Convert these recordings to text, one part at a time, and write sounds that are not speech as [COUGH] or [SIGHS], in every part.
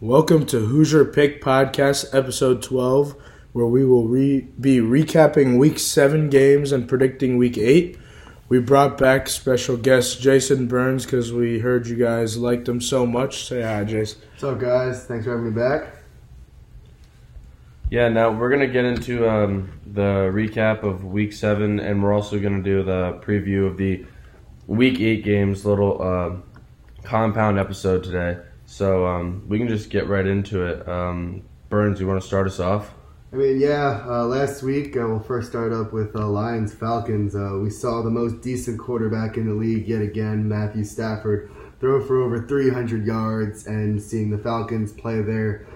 Welcome to Hoosier Pick Podcast, episode 12, where we will re- be recapping week 7 games and predicting week 8. We brought back special guest Jason Birns because we heard you guys liked him so much. Say hi, Jason. What's up, guys? Thanks for having me back. Yeah, now we're gonna get into um, the recap of Week Seven, and we're also gonna do the preview of the Week Eight games. Little uh, compound episode today, so um, we can just get right into it. Um, Birns, you want to start us off? I mean, yeah, uh, last week, uh, we'll first start up with uh, Lions Falcons. Uh, we saw the most decent quarterback in the league yet again, Matthew Stafford, throw for over 300 yards, and seeing the Falcons play their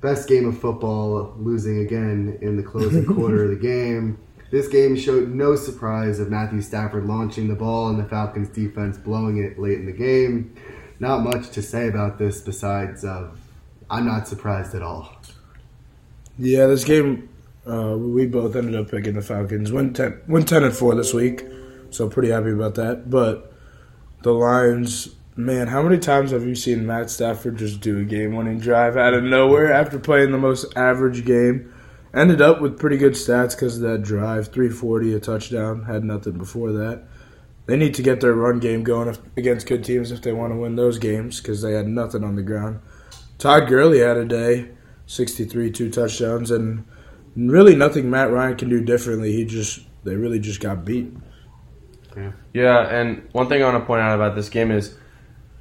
best game of football, losing again in the closing [LAUGHS] quarter of the game. This game showed no surprise of Matthew Stafford launching the ball and the Falcons defense blowing it late in the game. Not much to say about this besides uh, I'm not surprised at all. Yeah, this game, uh, we both ended up picking the Falcons. Went 10, went 10 and 4 this week, so pretty happy about that. But the Lions, man, how many times have you seen Matt Stafford just do a game winning drive out of nowhere after playing the most average game? Ended up with pretty good stats because of that drive 340, a touchdown, had nothing before that. They need to get their run game going if, against good teams if they want to win those games because they had nothing on the ground. Todd Gurley had a day. 63, two touchdowns, and really nothing Matt Ryan can do differently. He just they really just got beat. Yeah. yeah, and one thing I want to point out about this game is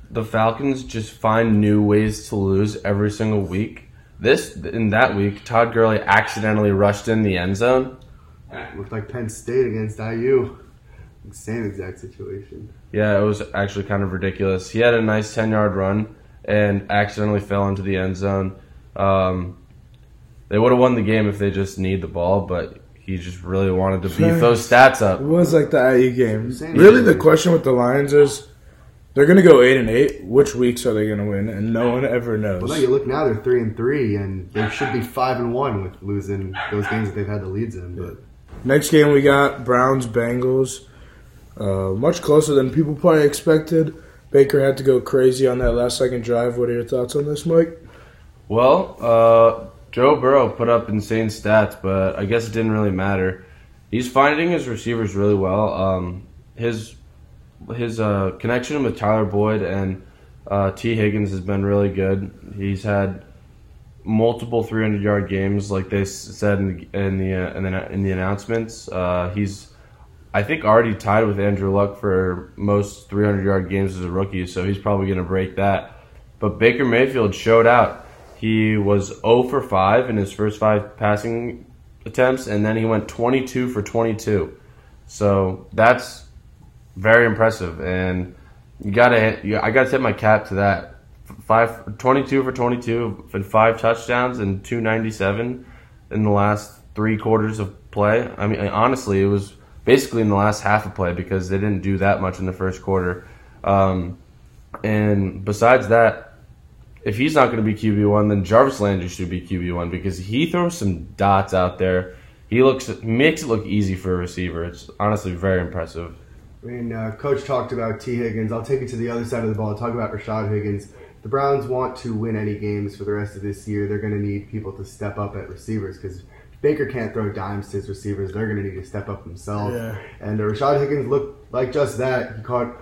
the Falcons just find new ways to lose every single week. This in that week, Todd Gurley accidentally rushed in the end zone. It looked like Penn State against IU. Same exact situation. Yeah, it was actually kind of ridiculous. He had a nice ten yard run and accidentally fell into the end zone. Um, they would have won the game if they just need the ball, but he just really wanted to beef those stats up. It was like the IU game. Really, the question with the Lions is they're going to go eight and eight. Which weeks are they going to win? And no one ever knows. Well, no, you look now; they're three and three, and they should be five and one with losing those games that they've had the leads in. But next game we got Browns Bengals. Uh, much closer than people probably expected. Baker had to go crazy on that last second drive. What are your thoughts on this, Mike? Well, uh, Joe Burrow put up insane stats, but I guess it didn't really matter. He's finding his receivers really well. Um, his his uh, connection with Tyler Boyd and uh, Tee Higgins has been really good. He's had multiple 300 yard games, like they said in the in the, uh, in the, in the announcements. He's I think already tied with Andrew Luck for most 300 yard games as a rookie, so he's probably going to break that. But Baker Mayfield showed out. He was 0 for 5 in his first five passing attempts, and then he went 22 for 22. So that's very impressive, and you gotta. I gotta tip my cap to that. Five, 22 for 22 and five touchdowns and 297 in the last three quarters of play. I mean, honestly, it was basically in the last half of play because they didn't do that much in the first quarter. Um, and besides that, if he's not going to be QB one, then Jarvis Landry should be QB one because he throws some dots out there. He looks makes it look easy for a receiver. It's honestly very impressive. I mean, uh, Coach talked about T. Higgins. I'll take it to the other side of the ball. Talk about Rashad Higgins. The Browns want to win any games for the rest of this year. They're going to need people to step up at receivers because Baker can't throw dimes to his receivers. They're going to need to step up themselves. Yeah. And uh, Rashad Higgins looked like just that. He caught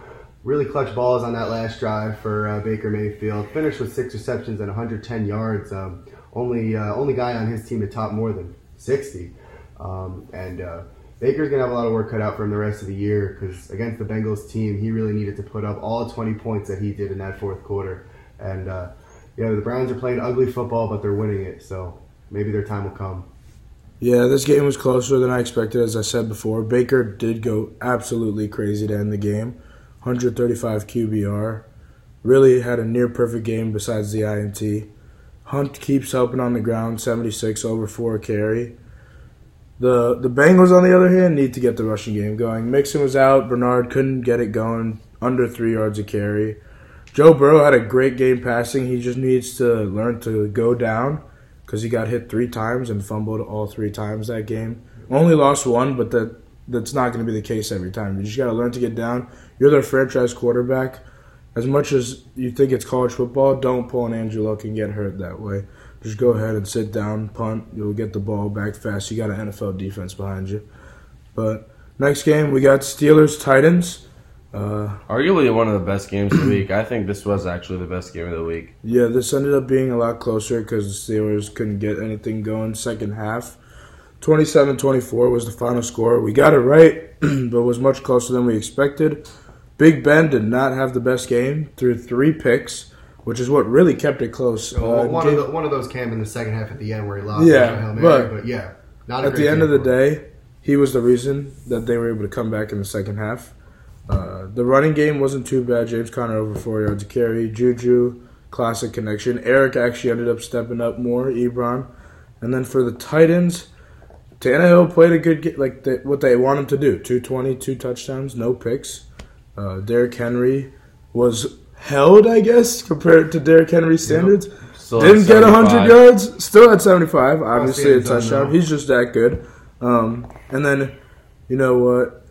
really clutch balls on that last drive for uh, Baker Mayfield. Finished with six receptions and 110 yards. Um, only uh, only guy on his team to top more than 60. Um, and uh, Baker's gonna have a lot of work cut out for him the rest of the year because against the Bengals team, he really needed to put up all 20 points that he did in that fourth quarter. And uh, yeah, the Browns are playing ugly football, but they're winning it. So maybe their time will come. Yeah, this game was closer than I expected, as I said before. Baker did go absolutely crazy to end the game. 135 QBR. Really had a near perfect game besides the INT. Hunt keeps helping on the ground, 76 over 4 carry. The the Bengals, on the other hand, need to get the rushing game going. Mixon was out. Bernard couldn't get it going. Under three yards a carry. Joe Burrow had a great game passing. He just needs to learn to go down because he got hit three times and fumbled all three times that game. Only lost one, but that that's not going to be the case every time. You just got to learn to get down. You're their franchise quarterback, as much as you think it's college football, don't pull an Andrew Luck and get hurt that way. Just go ahead and sit down, punt. You'll get the ball back fast. You got an NFL defense behind you. But next game, we got Steelers Titans. Uh, Arguably one of the best games of the week. I think this was actually the best game of the week. yeah, this ended up being a lot closer because the Steelers couldn't get anything going second half. 27-24 was the final score. We got it right, [CLEARS THROAT] but was much closer than we expected. Big Ben did not have the best game through three picks, which is what really kept it close. Well, Uh, one, gave- of the, one of those came in the second half at the end where he lost. Yeah, Mary, but but, yeah, not a at great the end of the day, he was the reason that they were able to come back in the second half. Uh, the running game wasn't too bad. James Conner over four yards a carry. Juju, classic connection. Eric actually ended up stepping up more. Ebron, and then for the Titans, Tannehill played a good game, like the, what they want him to do. 220, two touchdowns, no picks. Uh, Derrick Henry was held, I guess, compared to Derrick Henry's standards. Still Didn't get 100 yards, still at 75. Obviously, a touchdown. He's just that good. Um, and then, you know what?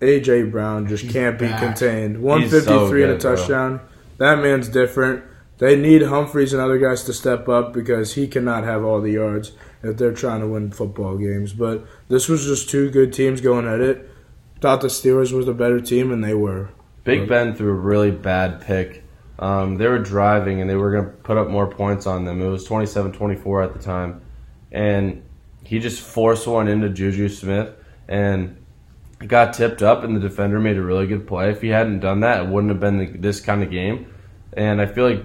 AJ Brown just He's can't be back. contained. so 153 and a good, bro. touchdown. That man's different. They need Humphries and other guys to step up because he cannot have all the yards if they're trying to win football games. But this was just two good teams going at it. Thought the Steelers was the better team, and they were. Big Ben threw a really bad pick. Um, they were driving and they were going to put up more points on them. It was 27 24 at the time. And he just forced one into Juju Smith and got tipped up, and the defender made a really good play. If he hadn't done that, it wouldn't have been this kind of game. And I feel like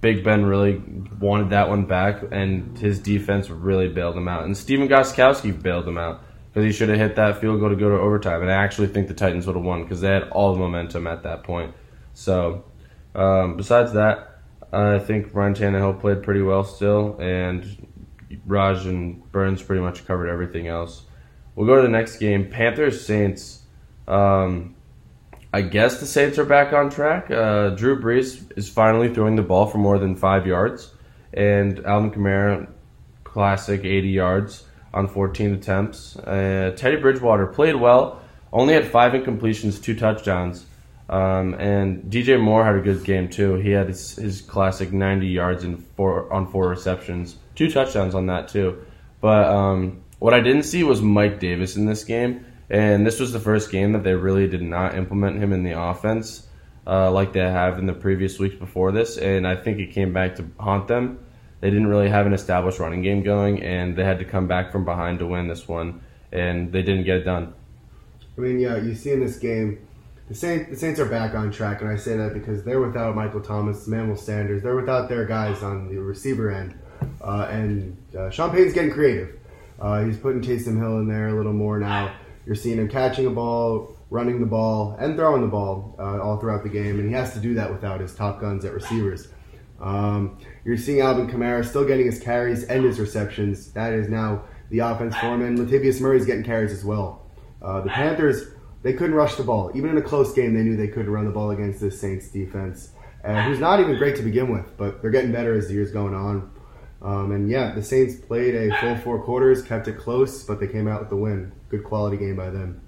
Big Ben really wanted that one back, and his defense really bailed him out. And Stephen Gostkowski bailed him out because he should have hit that field goal to go to overtime. And I actually think the Titans would have won because they had all the momentum at that point. So, um, besides that, I think Ryan Tannehill played pretty well still, and Raj and Birns pretty much covered everything else. We'll go to the next game Panthers Saints. Um, I guess the Saints are back on track. Uh, Drew Brees is finally throwing the ball for more than five yards, and Alvin Kamara, classic 80 yards on 14 attempts. Uh, Teddy Bridgewater played well, only had five incompletions, two touchdowns. Um, and DJ Moore had a good game too. He had his, his classic 90 yards and four on four receptions, two touchdowns on that too. But um, what I didn't see was Mike Davis in this game, and this was the first game that they really did not implement him in the offense uh, like they have in the previous weeks before this. And I think it came back to haunt them. They didn't really have an established running game going, and they had to come back from behind to win this one, and they didn't get it done. I mean, yeah, you see in this game, the Saints, the Saints are back on track, and I say that because they're without Michael Thomas, Emmanuel Sanders, they're without their guys on the receiver end, uh, and uh, Sean Payton's getting creative. Uh, he's putting Taysom Hill in there a little more now. You're seeing him catching a ball, running the ball, and throwing the ball uh, all throughout the game, and he has to do that without his top guns at receivers. Um, you're seeing Alvin Kamara still getting his carries and his receptions. That is now the offense for him, and Latavius Murray's getting carries as well. Uh, the Panthers, they couldn't rush the ball. Even in a close game, they knew they couldn't run the ball against this Saints defense, uh, who's not even great to begin with, but they're getting better as the year's going on. Um, and yeah, the Saints played a full four quarters, kept it close, but they came out with the win. Good quality game by them.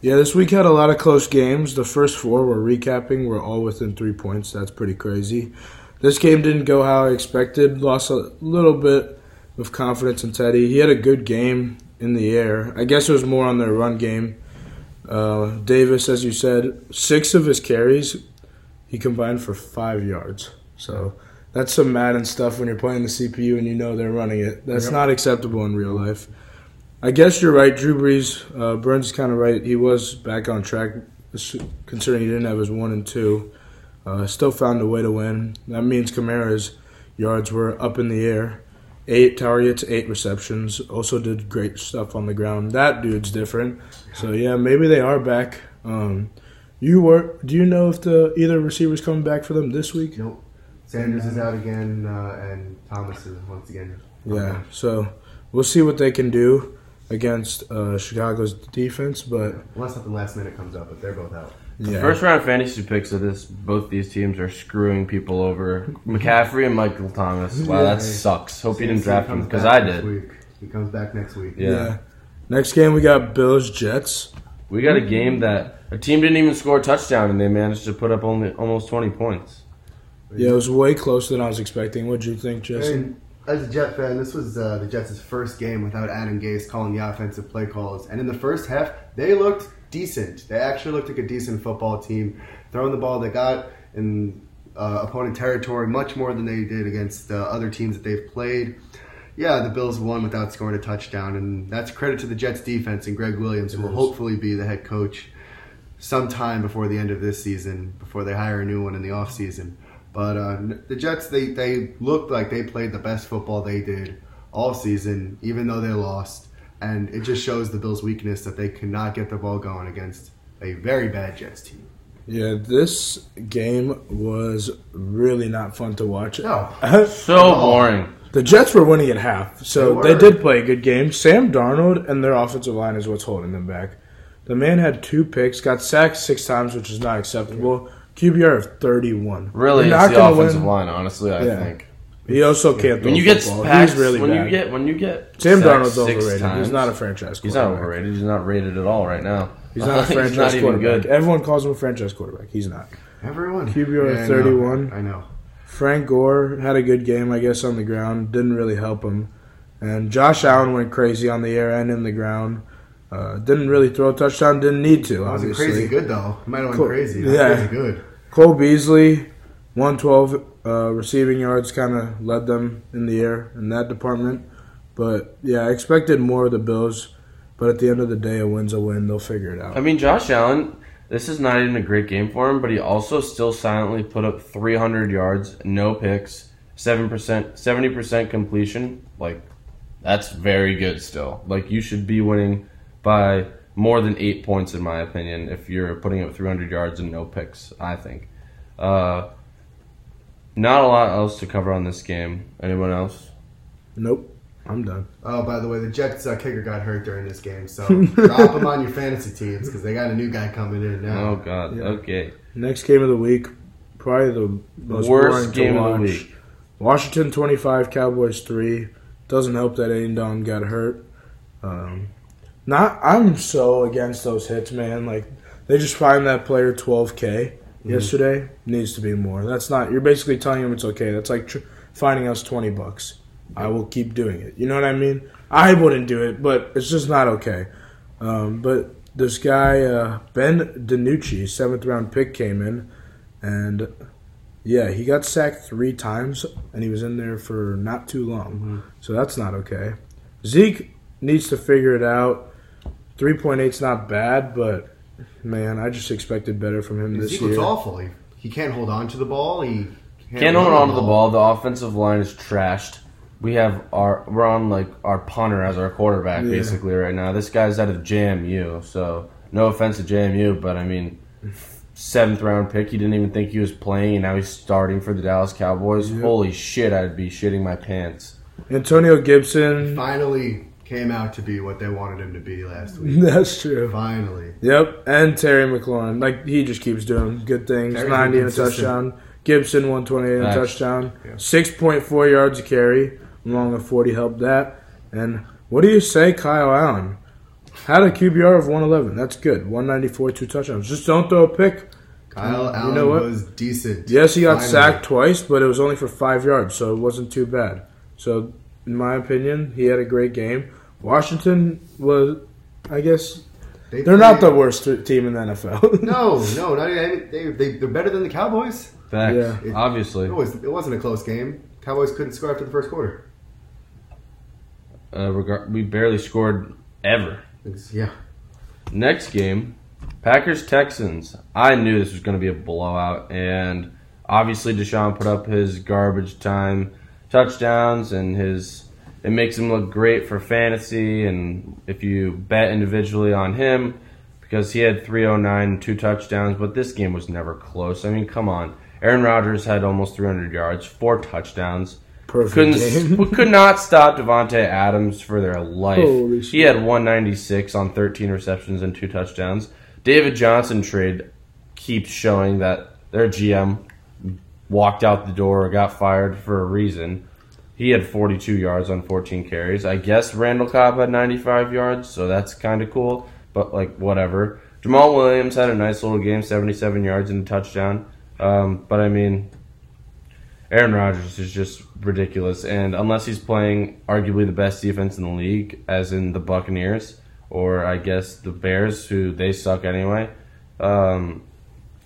Yeah, this week had a lot of close games. The first four we're recapping were all within three points. That's pretty crazy. This game didn't go how I expected. Lost a little bit of confidence in Teddy. He had a good game in the air. I guess it was more on their run game. Uh, Davis, as you said, six of his carries, he combined for five yards. So that's some Madden stuff when you're playing the CPU and you know they're running it. That's Yep. not acceptable in real life. I guess you're right. Drew Brees, uh, Birns is kind of right. He was back on track, considering he didn't have his one and two. Uh, still found a way to win. That means Kamara's yards were up in the air. Eight targets, eight receptions. Also did great stuff on the ground. That dude's different. So yeah, maybe they are back. Um, you were? Do you know if the either receivers coming back for them this week? Nope. Sanders is out again, uh, and Thomas is once again. Yeah. So we'll see what they can do against uh, Chicago's defense, but Unless something last minute comes up, but they're both out. yeah. First round fantasy picks of this, both these teams are screwing people over. McCaffrey and Michael Thomas. Wow, Yeah. that sucks. Hope you didn't draft him because I did. Week. He comes back next week. Yeah. Next game we got Bills Jets. We got a game that a team didn't even score a touchdown and they managed to put up only almost 20 points. Yeah, it was way closer than I was expecting. What'd you think, Jesse? And as a Jet fan, this was uh, the Jets' first game without Adam Gase calling the offensive play calls. And in the first half, they looked decent. They actually looked like a decent football team, throwing the ball. They got in uh, opponent territory much more than they did against uh, other teams that they've played. Yeah, the Bills won without scoring a touchdown, and that's credit to the Jets defense and Gregg Williams, who will hopefully be the head coach sometime before the end of this season, before they hire a new one in the offseason. But uh, the Jets, they, they looked like they played the best football they did all season, even though they lost. And it just shows the Bills' weakness that they cannot get the ball going against a very bad Jets team. Yeah, this game was really not fun to watch. No. [LAUGHS] So boring. The Jets were winning at half, so They they, did play a good game. Sam Darnold and their offensive line is what's holding them back. The man had two picks, got sacked six times, which is not acceptable. QBR of 31. Really, You're it's not the gonna offensive win. line, honestly, I Yeah. think. He also can't throw When you get football. He's really when bad. you get when you get Sam sacked Darnold's six overrated. times, He's not a franchise He's not quarterback. overrated. He's not rated at all right now. He's not a franchise [LAUGHS] He's not even quarterback. good. Everyone calls him a franchise quarterback. He's not. Everyone. QBR I know. 31. I know. Frank Gore had a good game, I guess, on the ground. Didn't really help him. And Josh Allen went crazy on the air and in the ground. Uh, didn't really throw a touchdown. Didn't need to, That wasn't obviously. crazy good, though. It might have went Cool. crazy. Not Yeah. crazy good. Cole Beasley, 112 uh, receiving yards, kind of led them in the air in that department. But yeah, I expected more of the Bills. But at the end of the day, a win's a win. They'll figure it out. I mean, Josh Allen. This is not even a great game for him, but he also still silently put up 300 yards, no picks, seven percent, 70 percent completion. Like, that's very good still. Like, you should be winning by more than eight points, in my opinion, if you're putting up 300 yards and no picks. I think. Uh, not a lot else to cover on this game. Anyone else? Nope. I'm done. Oh, by the way, the Jets uh, kicker got hurt during this game, so [LAUGHS] drop him on your fantasy teams because they got a new guy coming in now. Oh God. Yeah. Okay. Next game of the week, probably the most Worst boring game to of the week. Washington 25, Cowboys 3. Doesn't help that Aindon got hurt. Um, not, I'm so against those hits, man. Like they just fined that player 12k yesterday. Needs to be more. That's not. You're basically telling him it's okay. That's like tr- finding us 20 bucks. I will keep doing it. You know what I mean? I wouldn't do it, but it's just not okay. Um, but this guy uh, Ben DiNucci, seventh round pick, came in, and yeah, he got sacked three times, and he was in there for not too long. So that's not okay. Zeke needs to figure it out. Three point eight's not bad, but man, I just expected better from him this year. looks awful. He, he can't hold on to the ball. He Can't hold on to the ball. The offensive line is trashed. We have our we're on like our punter as our quarterback Yeah. basically right now. This guy's out of JMU, so no offense to JMU, but I mean seventh round pick. He didn't even think he was playing, and now he's starting for the Dallas Cowboys. Yep. Holy shit! I'd be shitting my pants. Antonio Gibson. Finally came out to be what they wanted him to be last week. [LAUGHS] That's true. Finally. Yep, and Terry McLaurin. Like he just keeps doing good things. Terry's Ninety and a touchdown. Gibson one twenty eight and a touchdown. Yeah. Six point four yards a carry. Along with forty helped that. And what do you say, Kyle Allen? Had a QBR of one eleven. That's good. One ninety four, two touchdowns. Just don't throw a pick. Kyle You Allen know what? was decent. Yes, he got Finally. sacked twice, but it was only for five yards, so it wasn't too bad. So, in my opinion, he had a great game. Washington was, I guess, They they're not the played- worst team in the NFL. [LAUGHS] No, no, not even, they, they, they're better than the Cowboys. Facts, Yeah. It- obviously. It was. It wasn't a close game. Cowboys couldn't score after the first quarter. Uh, regar- we barely scored ever. It's- yeah. Next game, Packers Texans. I knew this was going to be a blowout, and obviously Deshaun put up his garbage time touchdowns, and his it makes him look great for fantasy. And if you bet individually on him, because he had 309 two touchdowns, but this game was never close. I mean, come on. Aaron Rodgers had almost 300 yards, four touchdowns. Perfect Couldn't we could not stop Davante Adams for their life. He had 196 on 13 receptions and two touchdowns. David Johnson trade keeps showing that their GM walked out the door or got fired for a reason. He had 42 yards on 14 carries. I guess Randall Cobb had 95 yards, so that's kind of cool. but like whatever. Jamaal Williams had a nice little game, 77 yards and a touchdown. Um, but I mean, Aaron Rodgers is just ridiculous, and unless he's playing arguably the best defense in the league, as in the Buccaneers or I guess the Bears, who they suck anyway, um,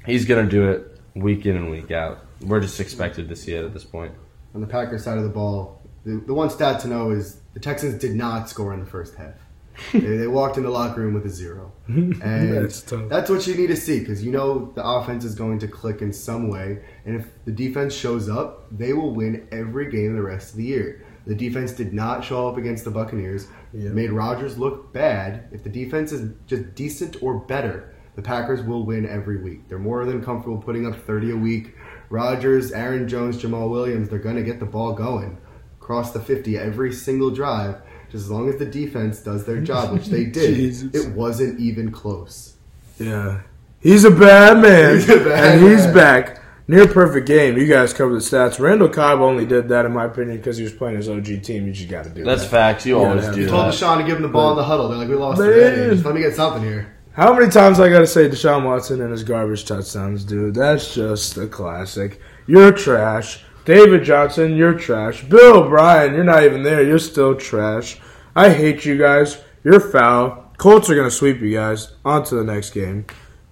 he's gonna do it week in and week out. We're just expected to see it at this point. On the Packers side of the ball, the, the one stat to know is the Texans did not score in the first half. [LAUGHS] they, they walked in the locker room with a zero, [LAUGHS] and That's tough. that's what you need to see because you know the offense is going to click in some way, and if the defense shows up, they will win every game the rest of the year. The defense did not show up against the Buccaneers. Yeah. Made Rodgers look bad. If the defense is just decent or better, the Packers will win every week. They're more than comfortable putting up 30 a week. Rodgers, Aaron Jones, Jamaal Williams, they're going to get the ball going across the 50 every single drive. Just as long as the defense does their job, which they [LAUGHS] did, it wasn't even close. Yeah. He's a bad man. He's a bad and he's back. Near perfect game. You guys covered the stats. Randall Cobb only did that, in my opinion, because he was playing his OG team. You just got to do That's that. facts. You Yeah, always yeah. do You told that. Deshaun to give him the ball in the huddle. They're like, we lost Man. already. Just let me get something here. How many times I got to say Deshaun Watson and his garbage touchdowns, dude? That's just a classic. You're trash. David Johnson, you're trash. Bill O'Brien, you're not even there. You're still trash. I hate you guys. You're foul. Colts are to sweep you guys. On to the next game.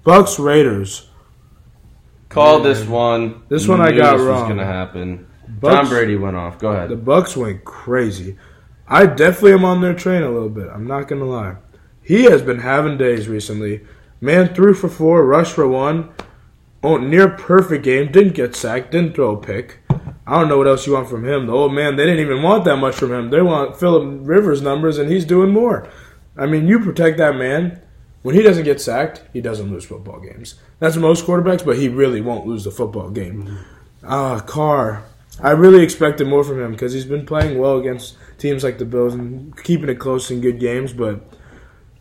Bucks Raiders. Call this one. This one I got this wrong. was gonna happen. Bucks- Tom Brady went off. Go ahead. The Bucks went crazy. I definitely am on their train a little bit. I'm not gonna lie. He has been having days recently. Man threw for four, rushed for one. Oh, near perfect game. Didn't get sacked. Didn't throw a pick. I don't know what else you want from him. The old man, they didn't even want that much from him. They want Philip Rivers numbers, and he's doing more. I mean, you protect that man. When he doesn't get sacked, he doesn't lose football games. That's most quarterbacks, but he really won't lose the football game. Ah, Carr. I really expected more from him because he's been playing well against teams like the Bills and keeping it close in good games, but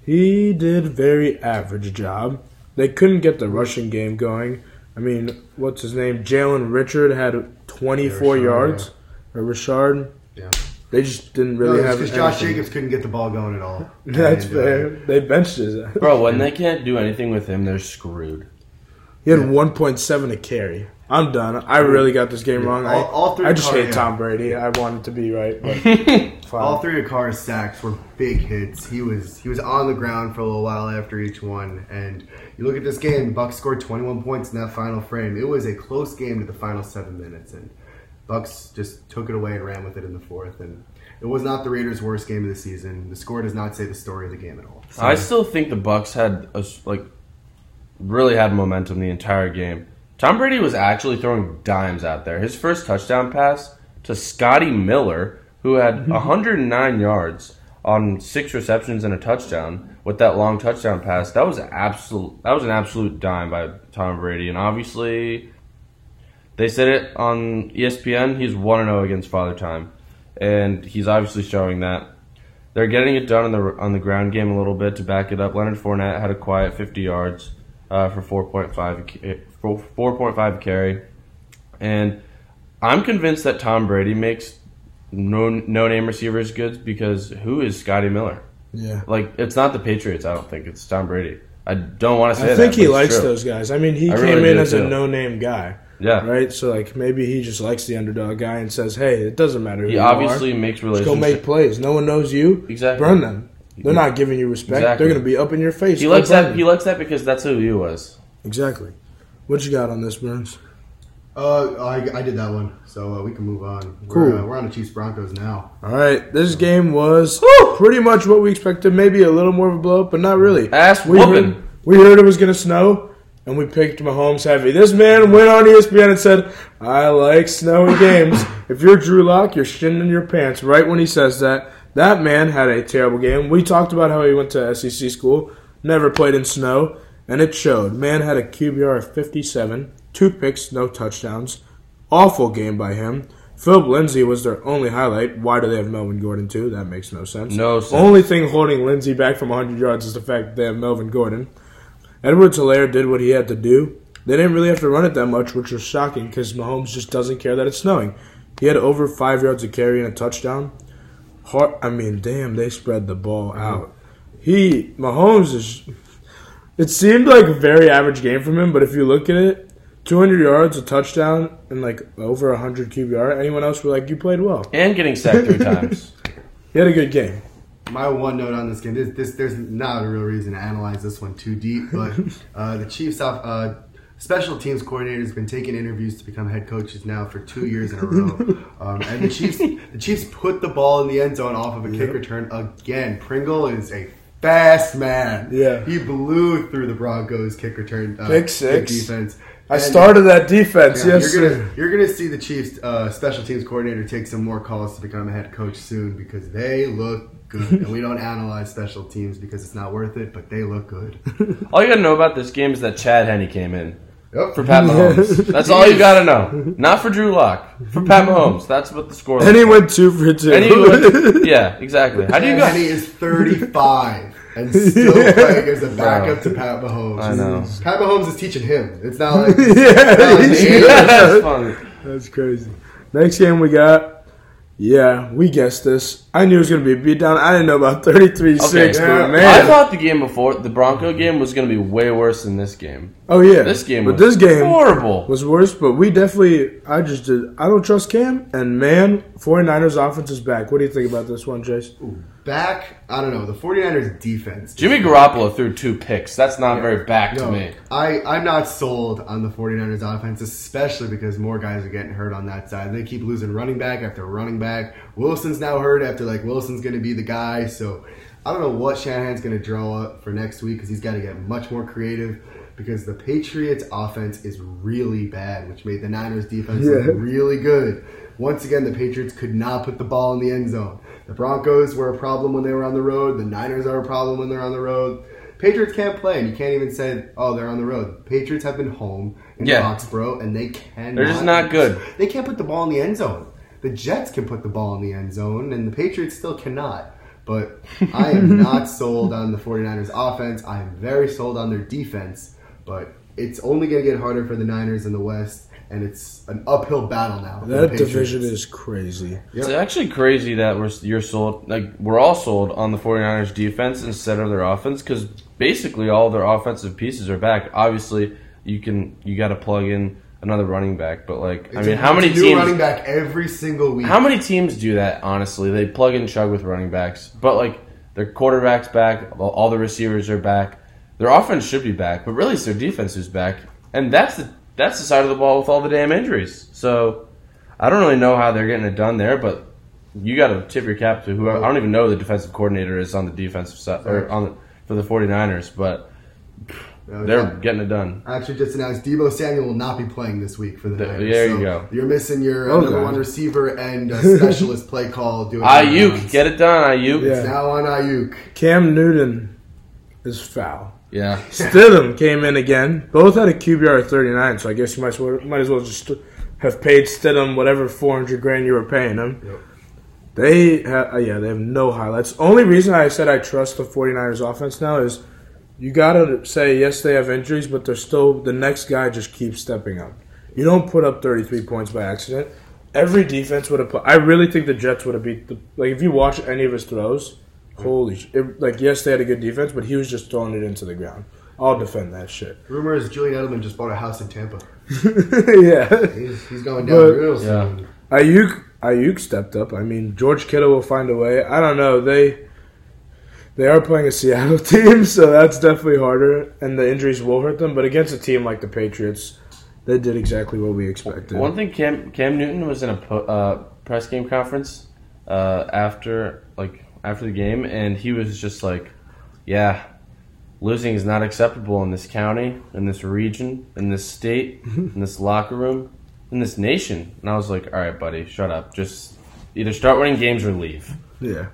he did very average job. They couldn't get the rushing game going. I mean, what's his name? Jalen Richard had 24 Yeah, Rashard, yards. Or Richard. Yeah. They just didn't really have because Josh. Jacobs couldn't get the ball going at all. [LAUGHS] That's And, uh. They benched his. ass. Bro, when they can't do anything with him, they're screwed. He had 1.7 to carry. I'm done. I really got this game wrong. I, All- all three I just hate yeah. Tom Brady. I wanted to be right, but [LAUGHS] fine. All three of Carr's sacks were big hits. He was he was on the ground for a little while after each one. And you look at this game, Bucks scored 21 points in that final frame. It was a close game to the final seven minutes, and Bucks just took it away and ran with it in the fourth. And it was not the Raiders' worst game of the season. The score does not say the story of the game at all. I still think the Bucks had a s like really had momentum the entire game. Tom Brady was actually throwing dimes out there. His first touchdown pass to Scotty Miller, who had 109 yards on six receptions and a touchdown with that long touchdown pass. That was absolute. That was an absolute dime by Tom Brady, and obviously, they said it on ESPN. He's one zero against Father Time, and he's obviously showing that. They're getting it done on the on the ground game a little bit to back it up. Leonard Fournette had a quiet 50 yards uh, for 4.5 a ca- for 4.5 carry, and I'm convinced that Tom Brady makes no no name receivers good because who is Scotty Miller? Yeah. Like it's not the Patriots. I don't think it's Tom Brady. I don't want to say I that. think he but likes those guys. I mean, he I came really in as a no-name guy, Yeah, right? So like maybe he just likes the underdog guy and says, "Hey, it doesn't matter who he obviously are. makes Just go make plays. No one knows you. Exactly. Burn them. They're not giving you respect. Exactly. They're going to be up in your face. He likes that. them. He likes that because that's who he was. exactly. What you got on this, Birns? Uh, I, I did that one, so uh, we can move on. Cool. We're, uh, we're on the Chiefs Broncos now. All right, this game was pretty much what we expected. Maybe a little more of a blow but not really. Ass we whooping. heard, we heard it was going to snow, and we picked Mahomes heavy. This man went on ESPN and said, "I like snowy [LAUGHS] games." if you're Drew Lock, you're shitting in your pants right when he says that. That man had a terrible game. We talked about how he went to SEC school, never played in snow, and it showed. Man had a QBR of 57, two picks, no touchdowns. Awful game by him. Phillip Lindsay was their only highlight. Why do they have Melvin Gordon too? That makes no sense. No sense. Only thing holding Lindsay back from 100 yards is the fact that they have Melvin Gordon. Edwards Helaire did what he had to do. They didn't really have to run it that much, which was shocking because Mahomes just doesn't care that it's snowing. He had over five yards of carry and a touchdown. Har I mean, damn, they spread the ball mm-hmm. out. he Mahomes is. It seemed like a very average game from him, but if you look at it, 200 yards, a touchdown, and like over 100 QBR. Anyone else were like, you played well. And getting sacked three [LAUGHS] times. He had a good game. My one note on this game, this, this there's not a real reason to analyze this one too deep, but [LAUGHS] uh, the Chiefs off, uh, special teams coordinator has been taking interviews to become head coaches now for two years in a row, [LAUGHS] um, and the Chiefs the Chiefs put the ball in the end zone off of a kick return again. Pringle is a fast man. Yeah. he blew through the Broncos kick return uh, Pick six. defense. I started that defense. yeah, yes, you're sir. gonna you're gonna see the Chiefs uh, special teams coordinator take some more calls to become a head coach soon because they look good. and we don't analyze special teams because it's not worth it, but they look good. [LAUGHS] all you gotta know about this game is that Chad Henne came in Yep. for Pat Mahomes. That's all you gotta know. Not for Drew Lock. For Pat Mahomes. That's what the score. And he went two for two. And he went- yeah, exactly. [LAUGHS] How do you Henne go? is 35 and still playing as a backup to Pat Mahomes. I know. Pat Mahomes is teaching him. It's not [LAUGHS] like yeah, he's- That's funny. That's crazy. Next game we got. Yeah, we guessed this. I knew it was going to be a beatdown. I didn't know about 33 6, Okay. but Yeah. man. I thought the game before the Bronco game was gonna be way worse than this game. oh, yeah. This game But was this game horrible. was worse, but we definitely. I just did. I don't trust Cam. And man, 49ers offense is back. What do you think about this one, Jace? Back. I don't know the 49ers defense. Jimmy Garoppolo threw two picks. That's not very back to me. I, I'm not sold on the 49ers offense, especially because more guys are getting hurt on that side. They keep losing running back after running back. Wilson's now hurt after like Wilson's going to be the guy. So I don't know what Shanahan's going to draw up for next week because he's got to get much more creative because the Patriots offense is really bad, which made the Niners defense Yeah. look really good. Once again, the Patriots could not put the ball in the end zone. The Broncos were a problem when they were on the road. The Niners are a problem when they're on the road. Patriots can't play, and you can't even say, "Oh, they're on the road." Patriots have been home in Yeah. Foxborough, and they can. They're just not good. They can't put the ball in the end zone. The Jets can put the ball in the end zone, and the Patriots still cannot. But I am [LAUGHS] not sold on the 49ers offense. I am very sold on their defense, but it's only going to get harder for the Niners in the West, and it's an uphill battle now. That division is crazy. It's actually crazy that we're you're sold like we're all sold on the 49ers defense instead of their offense cuz basically all their offensive pieces are back. Obviously, you can you got to plug in another running back, but like I mean, a- how many it's a new teams running back every single week? How many teams do that? Honestly, they plug and chug with running backs, but like their quarterbacks back, all- all the receivers are back. Their offense should be back, but really it's their defense who's back, and that's the that's the side of the ball with all the damn injuries. So I don't really know how they're getting it done there, but you got to tip your cap to whoever. I don't even know who the defensive coordinator is on the defensive side or on the, for the 49ers, but they're getting it done. I Actually, just announced Deebo Samuel will not be playing this week for the Th- Niners. there you go. You're missing your uh, Oh, number God. one receiver and uh, specialist [LAUGHS] play call. Doing Aiyuk, get it done, Aiyuk. Yeah. It's now on Aiyuk. Cam Newton is foul. Yeah. Stidham came in again. Both had a QBR of 39, so I guess you might as well, might as well just have paid Stidham whatever 400 grand you were paying him. Yep. They ha- uh, yeah, they have no highlights. Only reason I said I trust the 49ers offense now is you got to say yes they have injuries, but they're still the next guy just keeps stepping up. You don't put up 33 points by accident. Every defense would have put I really think the Jets would have beat the like if you watch any of his throws, holy sh- it, like yes they had a good defense, but he was just throwing it into the ground. I'll defend that shit. Rumor is Julian Edelman just bought a house in Tampa. [LAUGHS] yeah. He's, he's going down But- real Yeah. soon. Aiyuk Aiyuk stepped up. I mean, George Kittle will find a way. I don't know. They they are playing a Seattle [LAUGHS] team, so that's definitely harder, and the injuries will hurt them. But against a team like the Patriots, they did exactly what we expected. One thing, Cam Cam Newton was in a po- uh, press game conference uh, after like after the game, and he was just like, "Yeah, losing is not acceptable in this county, in this region, in this state, [LAUGHS] in this locker room, in this nation." And I was like, "All right, buddy, shut up. Just either start winning games or leave." Yeah,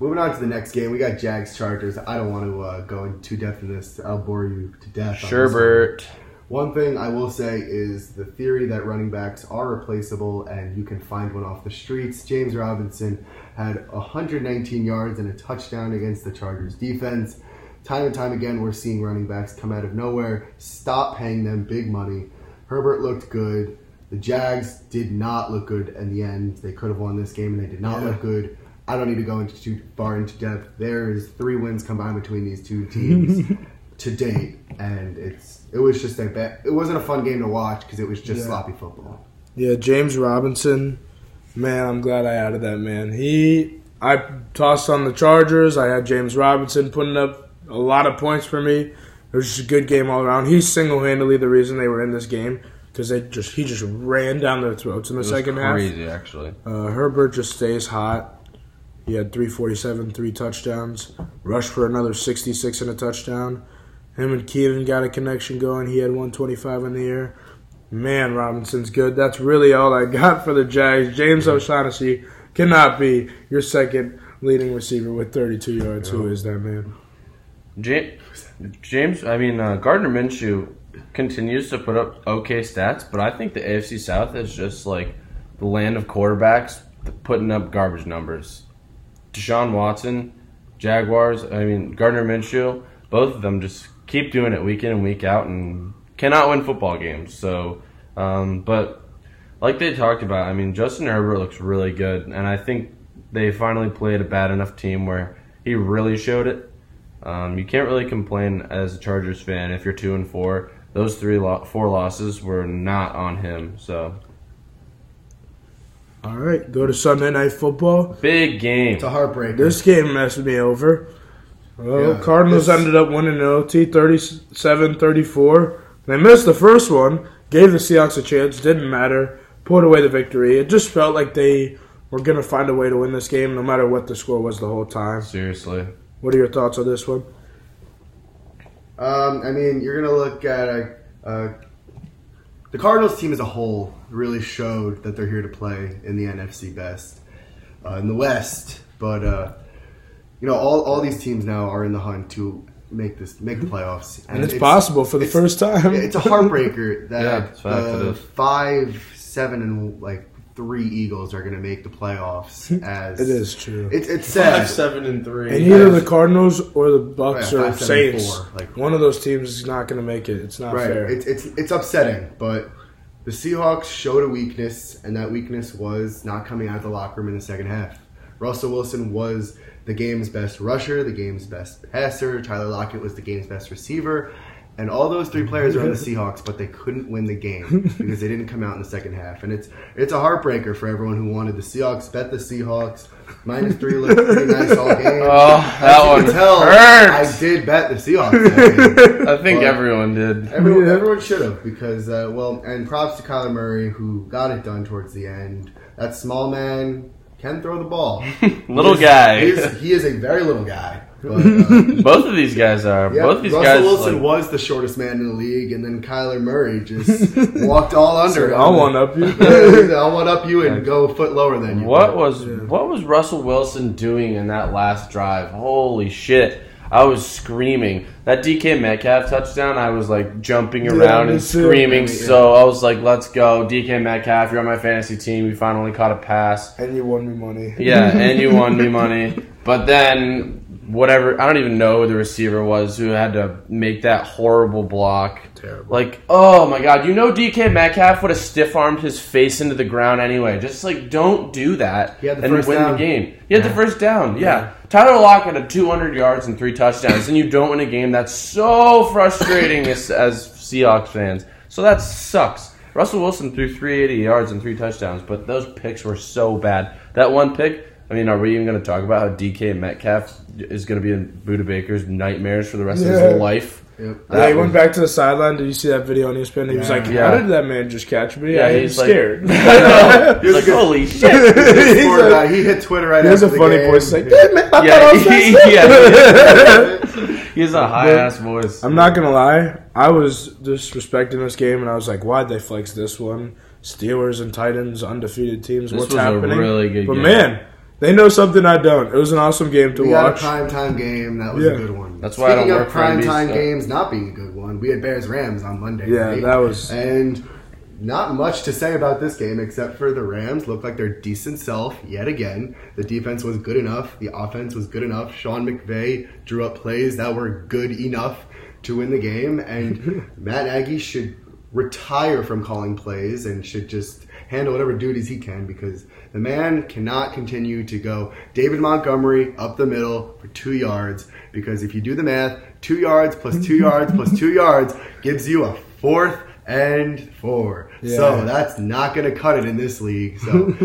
Moving on to the next game, we got Jags Chargers. I don't want to uh, go into too depth in this. I'll bore you to death. Sherbert. this one. Thing I will say is the theory that running backs are replaceable and you can find one off the streets. James Robinson had 119 yards and a touchdown against the Chargers defense. Time and time again, we're seeing running backs come out of nowhere. Stop paying them big money. Herbert looked good. The Jags did not look good in the end. They could have won this game and they did not Yeah. look good. I don't need to go into too far into depth. There's three wins combined between these two teams [LAUGHS] to date, and it's it was just a bad. It wasn't a fun game to watch because it was just Yeah. sloppy football. Yeah, James Robinson. Man, I'm glad I added that man. He I tossed on the Chargers. I had James Robinson putting up a lot of points for me. It was just a good game all around. He's single handedly the reason they were in this game because they just he just ran down their throats in the It was second half. crazy, actually. Uh, Herbert just stays hot. He had 347, three touchdowns. Rushed for another 66 and a touchdown. Him and Keenan got a connection going. He had 125 in the air. Man, Robinson's good. That's really all I got for the Jags. James O'Shaughnessy cannot be your second leading receiver with 32 yards. Who is that man? James, James I mean, uh, Gardner Minshew continues to put up okay stats, but I think the AFC South is just like the land of quarterbacks putting up garbage numbers. Deshaun Watson, Jaguars, I mean, Gardner Minshew, both of them just keep doing it week in and week out and cannot win football games. So, um, but like they talked about, I mean, Justin Herbert looks really good, and I think they finally played a bad enough team where he really showed it. Um, you can't really complain as a Chargers fan if you're two and four. Those three, lo- four losses were not on him. So All right, go to Sunday Night Football. big game. It's a heartbreaker. This game messed me over. Well, Yeah, Cardinals ended up winning in OT 37-34. They missed the first one, gave the Seahawks a chance, didn't matter, pulled away the victory. It just felt like they were going to find a way to win this game no matter what the score was the whole time. Seriously, What are your thoughts on this one? Um, I mean, you're gonna look at uh, uh, the Cardinals team as a whole. Really showed that they're here to play in the NFC best uh, in the West, but uh, you know, all, all these teams now are in the hunt to make this make the mm-hmm. playoffs, And it's, possible for the first time. It's a heartbreaker [LAUGHS] that Yeah, it's the uh, five, seven, and like three Eagles are going to make the playoffs. [LAUGHS] As it is true. It's it's sad. seven, and three. and either the Cardinals or the Bucks oh, Yeah, or five, seven, Saints, four, like- one of those teams is not going to make it. It's not Right. fair. It's it's it's upsetting, but the Seahawks showed a weakness, and that weakness was not coming out of the locker room in the second half. Russell Wilson was the game's best rusher, the game's best passer. Tyler Lockett was the game's best receiver. And all those three players are on the Seahawks, but they couldn't win the game [LAUGHS] because they didn't come out in the second half. And it's it's a heartbreaker for everyone who wanted the Seahawks. Bet the Seahawks. Minus three looked pretty nice all game. [LAUGHS] Oh, that one tell, hurts. I did bet the Seahawks. [LAUGHS] I think Well, everyone did. Everyone, everyone should have because uh, well, and props to Kyler Murray who got it done towards the end. That small man can throw the ball. Little [LAUGHS] He is- guy. He is, he is a very little guy. But, uh, [LAUGHS] Both of these guys are. yeah, Both these Russell guys. Wilson like- was the shortest man in the league, and then Kyler Murray just [LAUGHS] walked all under. So. I'll one up you. Yeah, I'll one up you and go a foot lower than you. What was what was Russell Wilson doing in that last drive? Holy shit! I was screaming that DK Metcalf touchdown. I was like jumping around me and screaming. Yeah, yeah. So I was like, "Let's go, DK Metcalf! You're on my fantasy team. You finally caught a pass. and you won me money. Yeah, [LAUGHS] and you won me money." But then whatever, I don't even know who the receiver was who had to make that horrible block. Terrible. Like, oh my god, you know DK Metcalf would have stiff armed his face into the ground anyway. Just like, don't do that He had the and win down. the game. He had the first down, yeah. Tyler Lockett had 200 yards and three touchdowns, and you don't win a game. That's so frustrating as, as Seahawks fans. So that sucks. Russell Wilson threw 380 yards and three touchdowns, but those picks were so bad. That one pick, I mean, are we even going to talk about how DK Metcalf is going to be in Budda Baker's nightmares for the rest of Yeah. his life? Yep. Yeah, he went back to the sideline. Did you see that video on ESPN? He was Yeah. like, Yeah. "How did that man just catch me? Yeah, I am he's like- scared." [LAUGHS] [LAUGHS] He's like, holy shit. He's He's a, like- he hit Twitter uh, right now. He has a the funny game. voice. He's like, "Damn it, I Yeah, thought I was [LAUGHS] that he, yeah. he has a high ass voice. I'm not gonna lie. I was disrespecting this game, and I was like, "Why'd they flex this one? Steelers and Titans, undefeated teams. This What's was a happening?" really good but game. man, they know something I don't. It was an awesome game to We had a watch. prime time game. That was Yeah. a good one. That's why I don't Speaking of prime time stuff. games not being a good one, we had Bears Rams on Monday. Yeah, night. that was- and not much to say about this game except for the Rams looked like their decent self yet again. The defense was good enough. The offense was good enough. Sean McVay drew up plays that were good enough to win the game, and [LAUGHS] Matt Nagy should retire from calling plays and should just handle whatever duties he can because the man cannot continue to go David Montgomery up the middle for two yards because if you do the math, two yards plus two [LAUGHS] yards plus two yards gives you a fourth and four. Yeah. So that's not going to cut it in this league. So,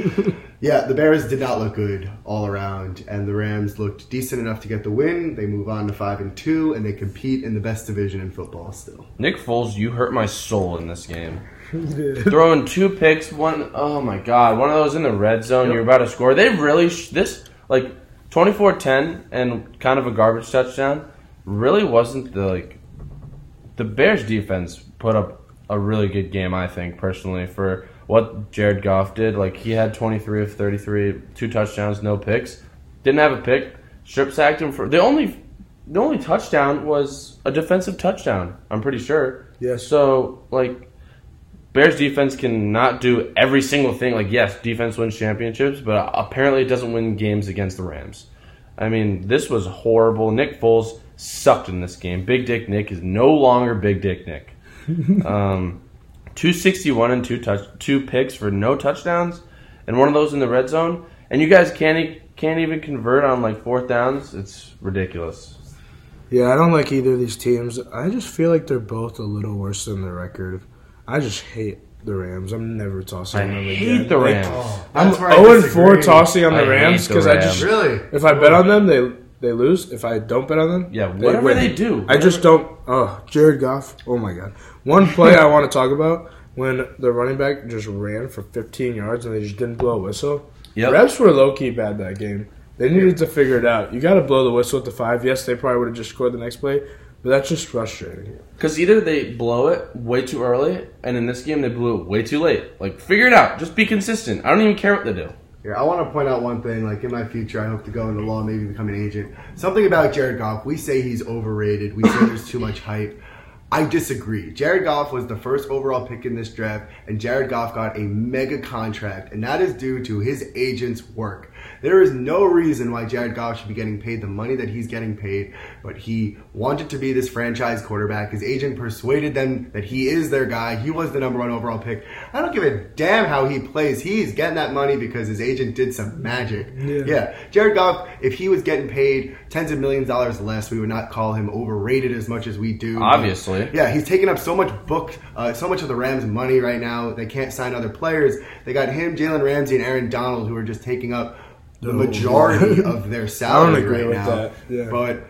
[LAUGHS] yeah, the Bears did not look good all around, and the Rams looked decent enough to get the win. They move on to five and two, and they compete in the best division in football still. Nick Foles, you hurt my soul in this game. [LAUGHS] Throwing two picks, one oh my god, one of those in the red zone. You're about to score. They really sh- this like 24-10 and kind of a garbage touchdown. Really wasn't the like the Bears defense put up a really good game. I think personally for what Jared Goff did. Like he had 23 of 33, two touchdowns, no picks. Didn't have a pick. Strip sacked him for the only the only touchdown was a defensive touchdown. I'm pretty sure. Yes. So like Bears defense can not do every single thing. Like yes, defense wins championships, but apparently it doesn't win games against the Rams. I mean, this was horrible. Nick Foles sucked in this game. Big Dick Nick is no longer Big Dick Nick. [LAUGHS] um, 261 and two touch two picks for no touchdowns, and one of those in the red zone. And you guys can't can't even convert on like fourth downs. It's ridiculous. Yeah, I don't like either of these teams. I just feel like they're both a little worse than their record. I just hate the Rams. I'm never tossing I on them hate again. the Like, Rams. Oh, I'm That's where I 0 and 4 disagree. tossing on I the hate Rams the because I Rams. just Really? if I bet on them, they they lose. If I don't bet on them, Yeah, whatever win. they do, I just don't. Oh, Jared Goff. Oh my God. One play I want to talk about when the running back just ran for 15 yards and they just didn't blow a whistle. Yep. Refs were low key bad that game. They needed to figure it out. You got to blow the whistle at the five. Yes, they probably would have just scored the next play, but that's just frustrating. Because either they blow it way too early, and in this game they blew it way too late. Like figure it out. Just be consistent. I don't even care what they do. Here, I want to point out one thing. Like in my future, I hope to go into law, maybe become an agent. Something about Jared Goff. We say he's overrated. We say there's too much hype. I disagree. Jared Goff was the first overall pick in this draft, and Jared Goff got a mega contract, and that is due to his agent's work. There is no reason why Jared Goff should be getting paid the money that he's getting paid, but he wanted to be this franchise quarterback. His agent persuaded them that he is their guy. He was the number one overall pick. I don't give a damn how he plays. He's getting that money because his agent did some magic. Yeah. yeah. Jared Goff, if he was getting paid tens of millions of dollars less, we would not call him overrated as much as we do. Obviously. Yeah, he's taking up so much book, uh, so much of the Rams' money right now. They can't sign other players. They got him, Jalen Ramsey, and Aaron Donald, who are just taking up the No. majority of their [LAUGHS] salary agree right with now. that, yeah. But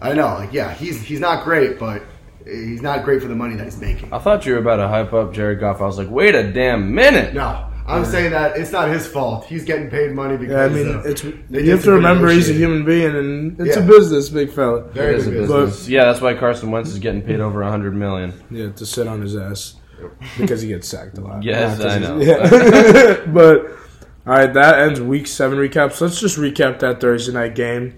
I know, like, yeah, he's he's not great, but he's not great for the money that he's making. I thought you were about to hype up Jared Goff. I was like, wait a damn minute. No, I'm saying that it's not his fault. He's getting paid money because Yeah, I mean, uh, it's you have to remember he's a human being and it's a business, big fella. Very It is a good business. yeah, that's why Carson Wentz is getting paid over a hundred million. Yeah, to sit on his ass because he gets sacked a lot. Yes, I know. [LAUGHS] Yeah. [LAUGHS] but all right, that ends week seven recaps. Let's just recap that Thursday night game.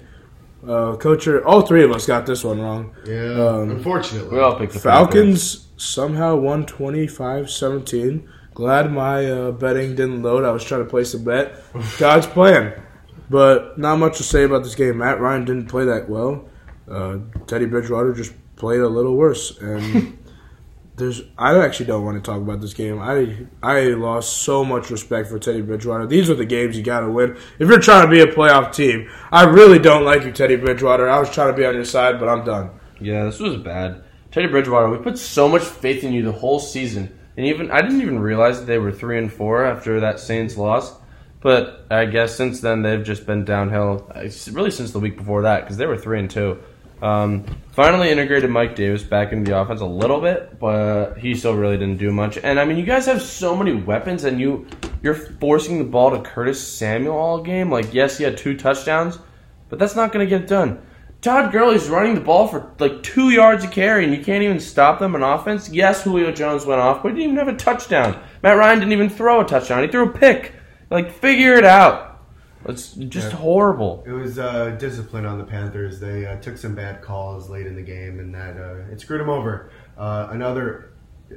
Uh, Coach, all three of us got this one wrong. Yeah, Um, unfortunately. We all picked the Falcons somehow won 25-17. Glad my uh, betting didn't load. I was trying to place a bet. [LAUGHS] God's plan. But not much to say about this game. Matt Ryan didn't play that well. Uh, Teddy Bridgewater just played a little worse. And [LAUGHS] there's I actually don't want to talk about this game. I I lost so much respect for Teddy Bridgewater. These are the games you got to win. If you're trying to be a playoff team, I really don't like you, Teddy Bridgewater. I was trying to be on your side, but I'm done. Yeah, this was bad. Teddy Bridgewater, we put so much faith in you the whole season, and even I didn't even realize that they were three and four after that Saints loss. But I guess since then they've just been downhill. Uh, really since the week before that because they were three and two. Um, finally integrated Mike Davis back into the offense a little bit, but he still really didn't do much. And I mean, you guys have so many weapons, and you you're forcing the ball to Curtis Samuel all game. Like, yes, he had two touchdowns, but that's not going to get done. Todd Gurley's running the ball for like two yards a carry, and you can't even stop them on offense. Yes, Julio Jones went off, but he didn't even have a touchdown. Matt Ryan didn't even throw a touchdown. He threw a pick. Like, figure it out. It's just horrible. It was uh, discipline on the Panthers. They uh, took some bad calls late in the game, and that uh, it screwed them over. Uh, another,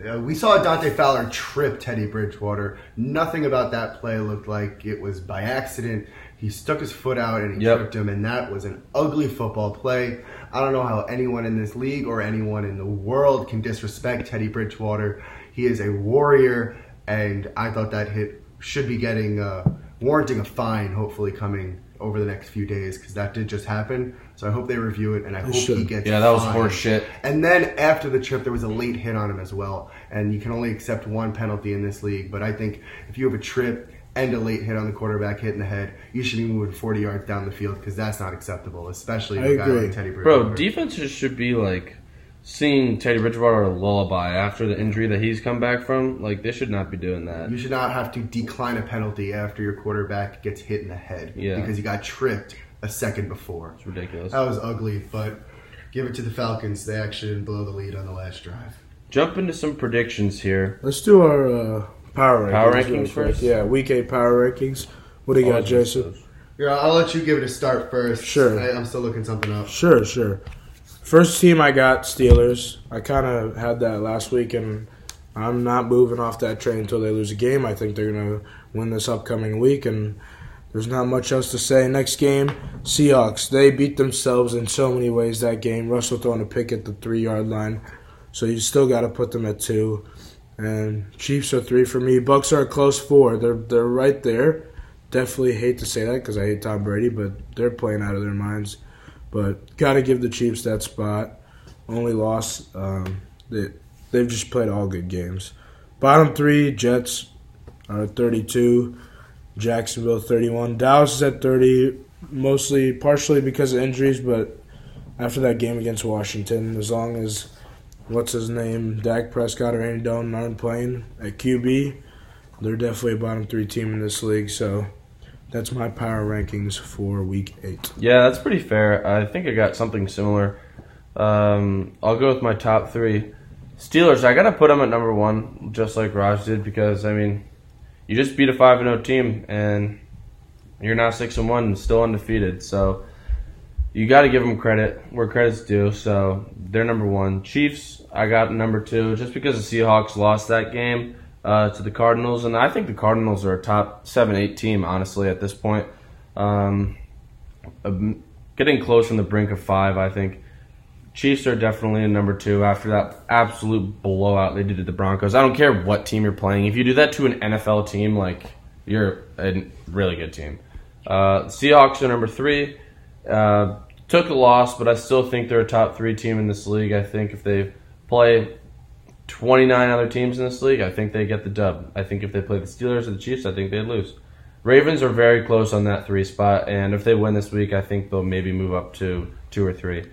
uh, we saw Dante Fowler trip Teddy Bridgewater. Nothing about that play looked like it was by accident. He stuck his foot out and he Yep. tripped him, and that was an ugly football play. I don't know how anyone in this league or anyone in the world can disrespect Teddy Bridgewater. He is a warrior. and I thought that hit should be getting uh, warranting a fine. Hopefully, coming over the next few days because that did just happen. So I hope they review it, and I hope he gets. Yeah, that was fined. horse shit. And then after the trip, there was a late hit on him as well, and you can only accept one penalty in this league. But I think if you have a trip and a late hit on the quarterback hit in the head, you should be moving 40 yards down the field because that's not acceptable, especially I a guy like Teddy Bridgewater. Bro, defenses should be like singing Teddy Bridgewater a lullaby after the injury that he's come back from. Like they should not be doing that. You should not have to decline a penalty after your quarterback gets hit in the head Yeah. because you got tripped a second before. It's ridiculous. That was ugly, but give it to the Falcons. They actually didn't blow the lead on the last drive. Jump into some predictions here. Let's do our uh, power rankings. Power rankings quick. first? Yeah, week eight power rankings. What do you got, Jason? Yeah, I'll let you give it a start first. Sure. I, I'm still looking something up. Sure, sure. First team I got Steelers. I kind of had that last week, and I'm not moving off that train until they lose a game. I think they're gonna win this upcoming week, and there's not much else to say. Next game, Seahawks. They beat themselves in so many ways that game. Russell throwing a pick at the three yard line, so you still got to put them at two. And Chiefs are three for me. Bucks are a close four. They're they're right there. Definitely hate to say that because I hate Tom Brady, but they're playing out of their minds. But got to give the Chiefs that spot. Only loss. Um, they they've just played all good games. Bottom three Jets are at 32. Jacksonville 31. Dallas is at 30, mostly partially because of injuries, but after that game against Washington, as long as what's his name, Dak Prescott or Andy Dalton aren't playing at QB, they're definitely a bottom three team in this league. So that's my power rankings for Week Eight. Yeah, that's pretty fair. I think I got something similar. Um, I'll go with my top three. Steelers, I gotta put them at number one, just like Raj did, because I mean, you just beat a five and zero team, and you're now six and one, and still undefeated. So you got to give them credit where credit's due. So they're number one. Chiefs, I got number two, just because the Seahawks lost that game uh, to the Cardinals, and I think the Cardinals are a top seven, eight team, honestly, at this point. Um, um, getting close on the brink of five, I think. Chiefs are definitely a number two after that absolute blowout they did to the Broncos. I don't care what team you're playing. If you do that to an NFL team, like you're a really good team. Uh, Seahawks are number three. Uh, took a loss, but I still think they're a top three team in this league. I think if they play 29 other teams in this league, I think they get the dub. I think if they play the Steelers or the Chiefs, I think they'd lose. Ravens are very close on that three spot, and if they win this week, I think they'll maybe move up to two or three.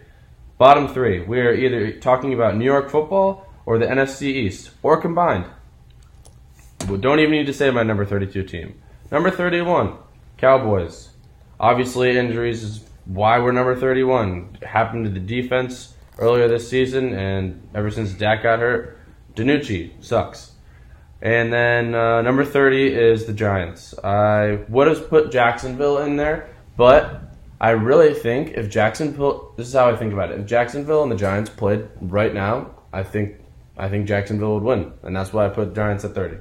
Bottom three, we're either talking about New York football or the NFC East, or combined. We don't even need to say my number 32 team. Number 31, Cowboys. Obviously, injuries is why we're number 31. It happened to the defense earlier this season, and ever since Dak got hurt, DiNucci sucks. And then uh, number 30 is the Giants. I would have put Jacksonville in there, but I really think if Jacksonville, this is how I think about it. If Jacksonville and the Giants played right now, I think I think Jacksonville would win, and that's why I put Giants at 30.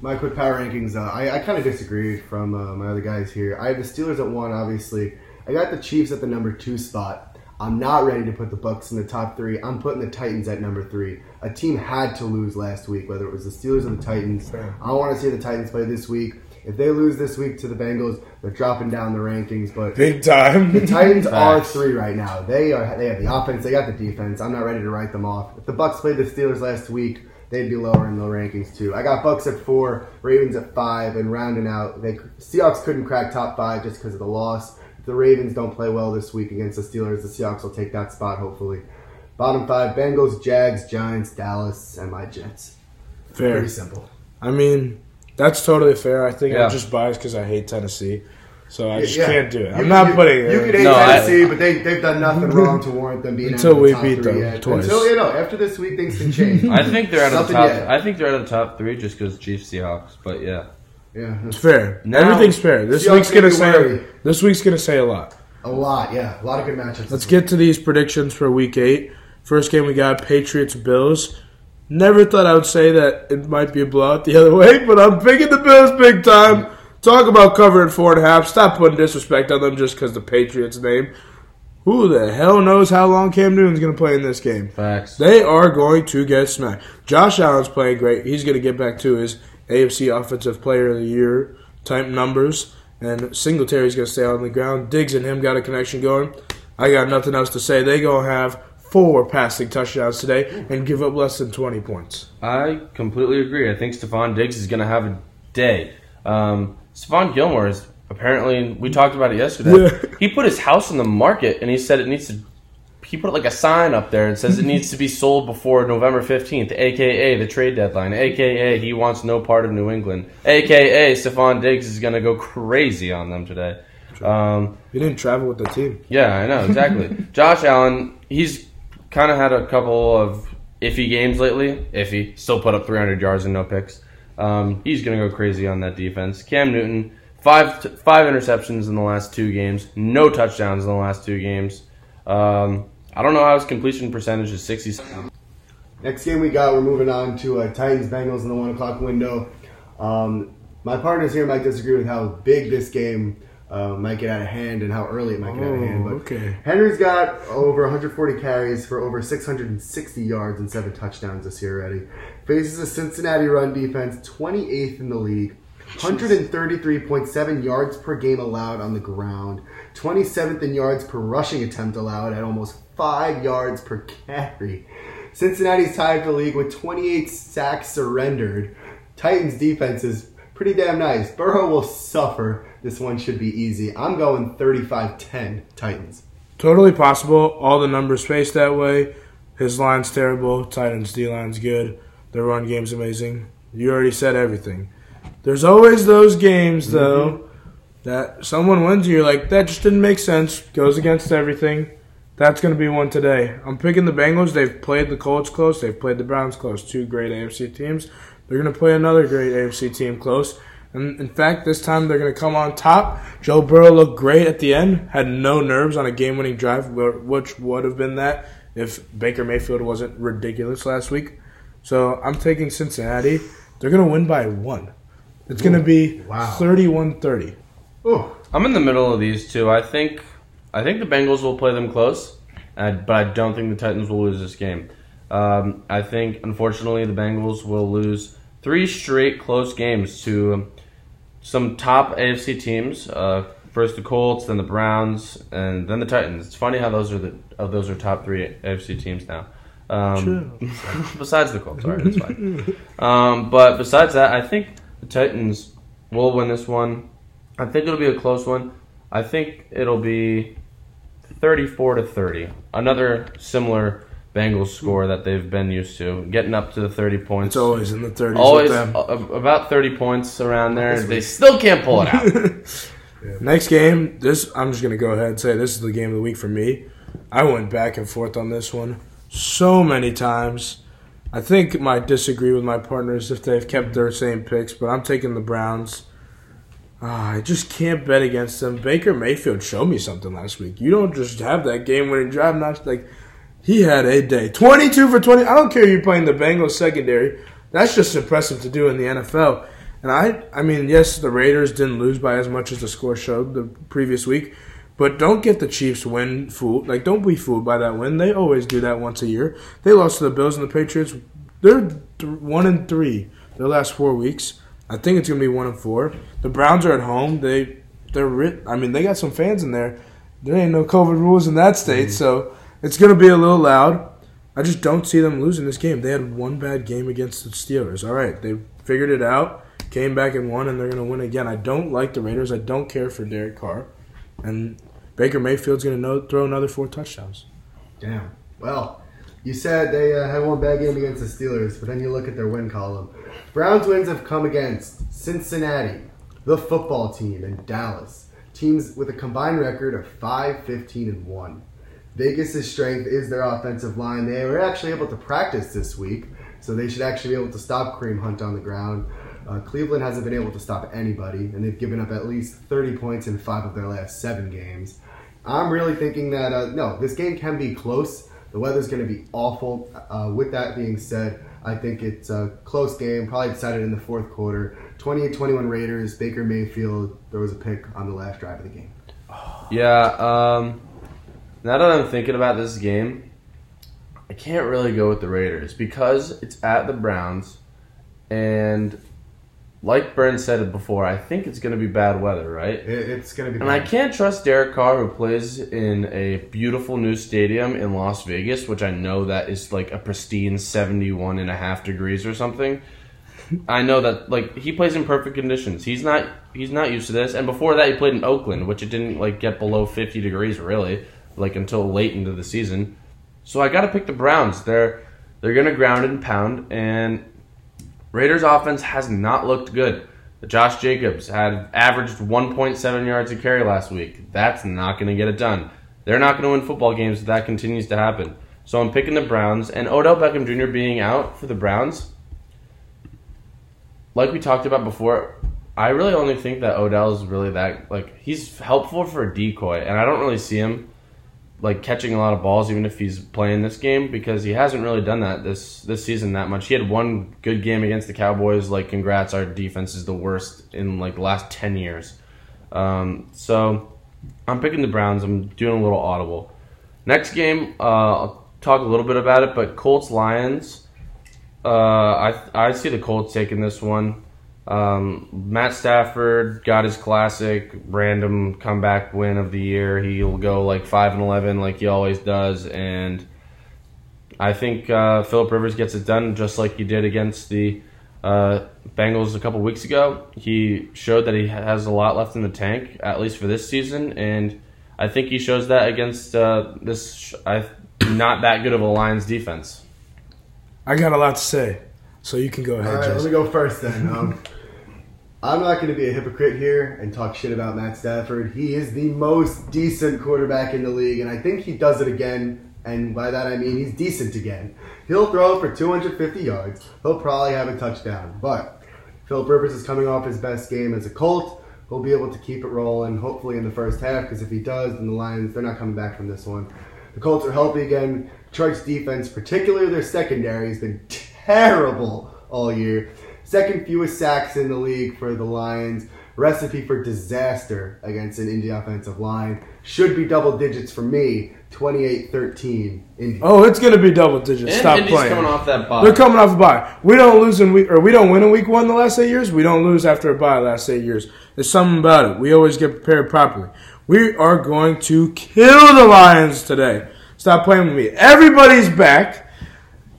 My quick power rankings. Uh, I, I kind of disagreed from uh, my other guys here. I have the Steelers at one, obviously. I got the Chiefs at the number two spot. I'm not ready to put the Bucks in the top three. I'm putting the Titans at number three. A team had to lose last week, whether it was the Steelers or the Titans. Fair. I want to see the Titans play this week. If they lose this week to the Bengals, they're dropping down the rankings. But Big time. the Titans [LAUGHS] are three right now. They are. They have the offense. They got the defense. I'm not ready to write them off. If the Bucks played the Steelers last week, they'd be lower in the rankings too. I got Bucks at four, Ravens at five, and rounding out, they Seahawks couldn't crack top five just because of the loss. If the Ravens don't play well this week against the Steelers, the Seahawks will take that spot hopefully. Bottom five: Bengals, Jags, Giants, Dallas, and my Jets. Fair. Pretty simple. I mean, that's totally fair. I think Yeah. I'm just biased because I hate Tennessee, so I just Yeah. can't do it. I'm not you, putting You it. could hate No, I- Tennessee, but they they've done nothing [LAUGHS] wrong to warrant them being Until out the we top beat three them yet. twice. Until you know, after this week, things can change. I think they're out of the top. yet. I think they're out of the top three just because Chiefs Seahawks. But yeah, yeah, It's fair. Now- Everything's fair. This Seahawks week's gonna say worry. this week's gonna say a lot. a lot. Yeah, a lot of good matchups. Let's get to these predictions for Week Eight. First game we got Patriots Bills. Never thought I would say that it might be a blowout the [LAUGHS] other way, but I'm picking the Bills big time. Talk about covering four and a half. Stop putting disrespect on them just because the Patriots name. Who the hell knows how long Cam Newton's going to play in this game? facts. They are going to get smacked. Josh Allen's playing great. He's going to get back to his AFC Offensive Player of the Year type numbers. And Singletary's going to stay on the ground. Diggs and him got a connection going. I got nothing else to say. They going to have four passing touchdowns today and give up less than 20 points. I completely agree. I think Stefon Diggs is going to have a day. Um, Stephon Gilmore is apparently, we talked about it yesterday. Yeah. He put his house on the market and he said it needs to, he put like a sign up there and says it needs to be sold before November 15th, aka the trade deadline, aka he wants no part of New England, aka Stefon Diggs is going to go crazy on them today. Um, He didn't travel with the team. yeah, I know exactly. [LAUGHS] Josh Allen, he's kind of had a couple of iffy games lately. Iffy, still put up 300 yards and no picks. Um, he's gonna go crazy on that defense. Cam Newton, five t- five interceptions in the last two games, no touchdowns in the last two games. Um, I don't know how his completion percentage is 60. Next game we got, we're moving on to uh, Titans Bengals in the one o'clock window. Um, my partners here might disagree with how big this game uh, might get out of hand and how early it might get out of hand. Oh, But okay. Henry's got over 140 carries for over 660 yards and seven touchdowns this year already. Faces a Cincinnati run defense, 28th in the league. 133.7 yards per game allowed on the ground. 27th in yards per rushing attempt allowed at almost 5 yards per carry. Cincinnati's tied the league with 28 sacks surrendered. Titans defense is pretty damn nice. Burrow will suffer. This one should be easy. I'm going 35-10 Titans. Totally possible. All the numbers face that way. His line's terrible. Titans D line's good. Their run game's amazing. You already said everything. There's always those games though mm-hmm. that someone wins and you're like, that just didn't make sense. Goes against everything. That's gonna be one today. I'm picking the Bengals. They've played the Colts close. They've played the Browns close. Two great AFC teams. They're gonna play another great AFC team close. And in fact, this time they're going to come on top. Joe Burrow looked great at the end, had no nerves on a game winning drive, which would have been that if Baker Mayfield wasn't ridiculous last week. So I'm taking Cincinnati. They're going to win by one. It's going to be wow. 31 30. Oh, I'm in the middle of these two. I think I think the Bengals will play them close, uh, but I don't think the Titans will lose this game. Um, I think, unfortunately, the Bengals will lose three straight close games to some top AFC teams. Uh, first the Colts, then the Browns, and then the Titans. It's funny how those are the those are top three AFC teams now. Um, [LAUGHS] besides the Colts, sorry, that's fine. Um, but besides that, I think the Titans will win this one. I think it'll be a close one. I think it'll be 34 to 30. Another similar Bengals score that they've been used to, getting up to the 30 points. It's always in the 30s Always with them. Uh, a- about 30 points around there. They still can't pull it out. [LAUGHS] Next game, this I'm just gonna go ahead and say this is the game of the week for me. I went back and forth on this one so many times. I think might disagree with my partners if they've kept their same picks, but I'm taking the Browns. Ah, I just can't bet against them. Baker Mayfield showed me something last week. You don't just have that game-winning drive. Not like he had a day, 22 for 20. I don't care you're playing the Bengals secondary. That's just impressive to do in the NFL. And I, I mean, yes, the Raiders didn't lose by as much as the score showed the previous week, but don't get the Chiefs win fooled. Like, don't be fooled by that win. They always do that once a year. They lost to the Bills and the Patriots. They're th- one and three their last four weeks. I think it's gonna be one and four. The Browns are at home. They, they're writ- I mean, they got some fans in there. There ain't no COVID rules in that state, mm-hmm. so it's gonna be a little loud. I just don't see them losing this game. They had one bad game against the Steelers. All right, they figured it out, came back and won, and they're going to win again. I don't like the Raiders. I don't care for Derek Carr, and Baker Mayfield's going to know, throw another four touchdowns. Damn. Well, you said they uh, had one bad game against the Steelers, but then you look at their win column. Browns wins have come against Cincinnati, the football team, and Dallas. Teams with a combined record of 5 15 and 1. Vegas' strength is their offensive line. They were actually able to practice this week, so they should actually be able to stop Kareem Hunt on the ground. Uh, Cleveland hasn't been able to stop anybody, and they've given up at least 30 points in five of their last seven games. I'm really thinking that, uh, no, this game can be close. The weather's going to be awful. Uh, with that being said, I think it's a close game, probably decided in the fourth quarter. 28 21 Raiders, Baker Mayfield throws a pick on the last drive of the game. Yeah, um, now that I'm thinking about this game, I can't really go with the Raiders because it's at the Browns, and like Birns said it before, I think it's going to be bad weather, right? It, it's going to be. And I can't trust Derek Carr, who plays in a beautiful new stadium in Las Vegas, which I know that is like a pristine 71 and a half degrees or something. I know that like he plays in perfect conditions. He's not he's not used to this. And before that, he played in Oakland, which it didn't like get below 50 degrees really, like until late into the season. So I got to pick the Browns. They're they're gonna ground and pound, and Raiders offense has not looked good. Josh Jacobs had averaged 1.7 yards a carry last week. That's not going to get it done. They're not going to win football games if that continues to happen. So I'm picking the Browns, and Odell Beckham Jr. being out for the Browns. Like we talked about before, I really only think that Odell is really that like he's helpful for a decoy, and I don't really see him like catching a lot of balls even if he's playing this game because he hasn't really done that this this season that much. He had one good game against the Cowboys. Like, congrats, our defense is the worst in like the last ten years. Um, so I'm picking the Browns. I'm doing a little audible. Next game, uh, I'll talk a little bit about it, but Colts Lions. Uh, I I see the Colts taking this one. Um, Matt Stafford got his classic random comeback win of the year. He'll go like five and eleven, like he always does, and I think uh, Philip Rivers gets it done just like he did against the uh, Bengals a couple weeks ago. He showed that he has a lot left in the tank, at least for this season, and I think he shows that against uh, this I, not that good of a Lions defense. I got a lot to say, so you can go All ahead, right, let me go first then. [LAUGHS] Um, I'm not going to be a hypocrite here and talk shit about Matt Stafford. He is the most decent quarterback in the league, and I think he does it again. And by that I mean he's decent again. He'll throw for 250 yards. He'll probably have a touchdown. But Philip Rivers is coming off his best game as a Colt. He'll be able to keep it rolling, hopefully in the first half. Because if he does, then the Lions they're not coming back from this one. The Colts are healthy again. Detroit's defense, particularly their secondary, has been terrible all year. Second fewest sacks in the league for the Lions. Recipe for disaster against an Indy offensive line. Should be double digits for me. 28-13 Indy. Oh, it's gonna be double digits. And Stop Indy's playing. coming off that bye. They're coming off a bye. We don't lose in week, or we don't win in week one the last eight years. We don't lose after a bye the last eight years. There's something about it. We always get prepared properly. We are going to kill the Lions today. Stop playing with me. Everybody's back.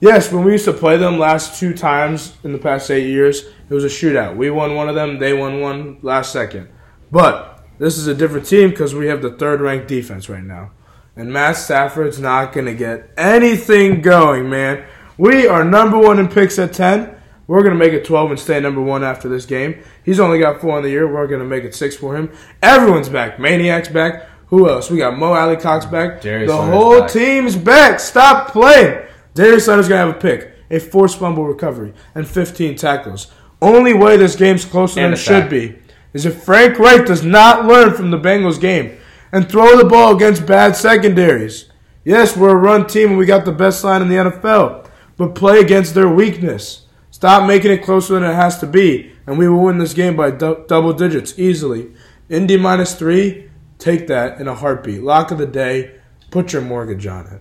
Yes, when we used to play them last two times in the past eight years, it was a shootout. We won one of them. They won one last second. But this is a different team because we have the third ranked defense right now. And Matt Stafford's not going to get anything going, man. We are number one in picks at 10. We're going to make it 12 and stay number one after this game. He's only got four in the year. We're going to make it six for him. Everyone's back. Maniac's back. Who else? We got Mo Alie-Cox back. Darius the Leonard's whole back. team's back. Stop playing. Darius Leonard's going to have a pick, a forced fumble recovery, and 15 tackles. Only way this game's closer And than it should be is if Frank Reich does not learn from the Bengals game and throw the ball against bad secondaries. Yes, we're a run team and we got the best line in the NFL, but play against their weakness. Stop making it closer than it has to be, and we will win this game by dou- double digits easily. Indy minus three, take that in a heartbeat. Lock of the day, put your mortgage on it.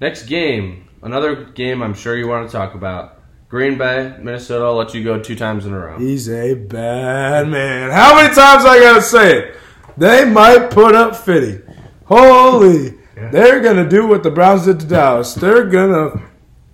Next game, another game I'm sure you want to talk about. Green Bay, Minnesota. I'll let you go two times in a row. He's a bad man. How many times I gotta say it? They might put up 50. Holy. They're gonna do what the Browns did to Dallas. They're gonna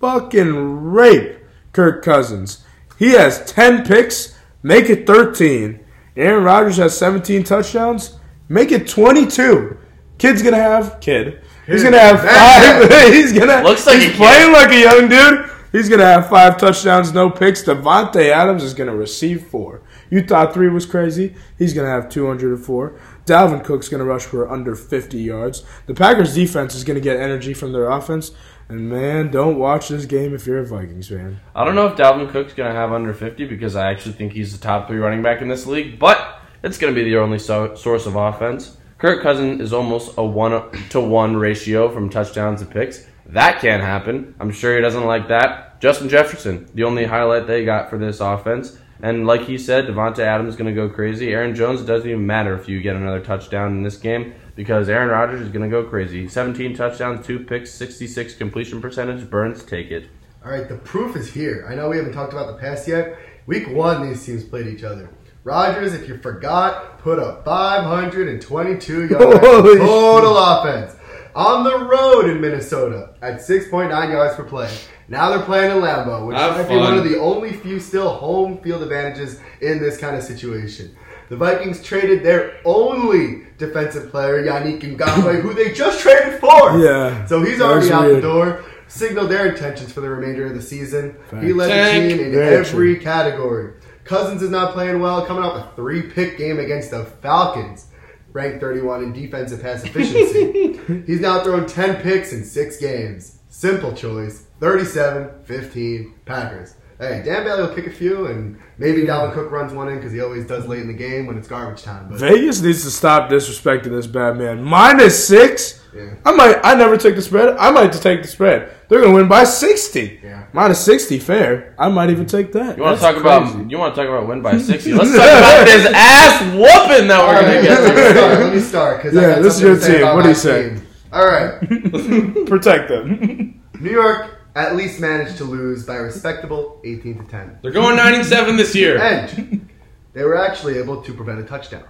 fucking rape Kirk Cousins. He has 10 picks, make it 13. Aaron Rodgers has 17 touchdowns, make it 22. Kid's gonna have, kid. He's gonna have five. [LAUGHS] he's gonna. Looks like he's a kid. playing like a young dude. He's gonna have five touchdowns, no picks. Davante Adams is gonna receive four. You thought three was crazy. He's gonna have 204. Dalvin Cook's gonna rush for under 50 yards. The Packers defense is gonna get energy from their offense. And man, don't watch this game if you're a Vikings fan. I don't know if Dalvin Cook's going to have under 50 because I actually think he's the top three running back in this league, but it's going to be the only so- source of offense. Kirk Cousins is almost a one to one ratio from touchdowns to picks. That can't happen. I'm sure he doesn't like that. Justin Jefferson, the only highlight they got for this offense. And like he said, Davante Adams is going to go crazy. Aaron Jones, doesn't even matter if you get another touchdown in this game because Aaron Rodgers is going to go crazy. 17 touchdowns, two picks, 66 completion percentage. Birns, take it. All right, the proof is here. I know we haven't talked about the past yet. Week one, these teams played each other. Rodgers, if you forgot, put up 522 yards [LAUGHS] Holy total offense on the road in Minnesota at 6.9 yards per play. Now they're playing in Lambeau, which Have might be one of the only few still home field advantages in this kind of situation. The Vikings traded their only defensive player, Yannick Ngakoue, who they just traded for. [LAUGHS] Yeah. So he's already was out the door. Signaled their intentions for the remainder of the season. He led Tank. the team in Very every category. Cousins is not playing well, coming off a three pick game against the Falcons, ranked 31 in defensive pass efficiency. [LAUGHS] He's now thrown 10 picks in six games. Simple choice 37 15 Packers. Hey, Dan Bailey will kick a few, and maybe Dalvin Cook runs one in because he always does late in the game when it's garbage time. But Vegas needs to stop disrespecting this bad man. Minus six. Yeah. I might. I never take the spread. I might just take the spread. They're gonna win by sixty. Yeah. Minus sixty, fair. I might even take that. You want to talk crazy. about? You want to talk about win by [LAUGHS] sixty? Let's talk about this ass whooping that we're gonna get. let me start. Let me start. 'cause I Yeah, got this is your team. What do you say? team. All right. [LAUGHS] protect them? New York at least managed to lose by a respectable 18 to 10. They're going nine and seven this year. And they were actually able to prevent a touchdown.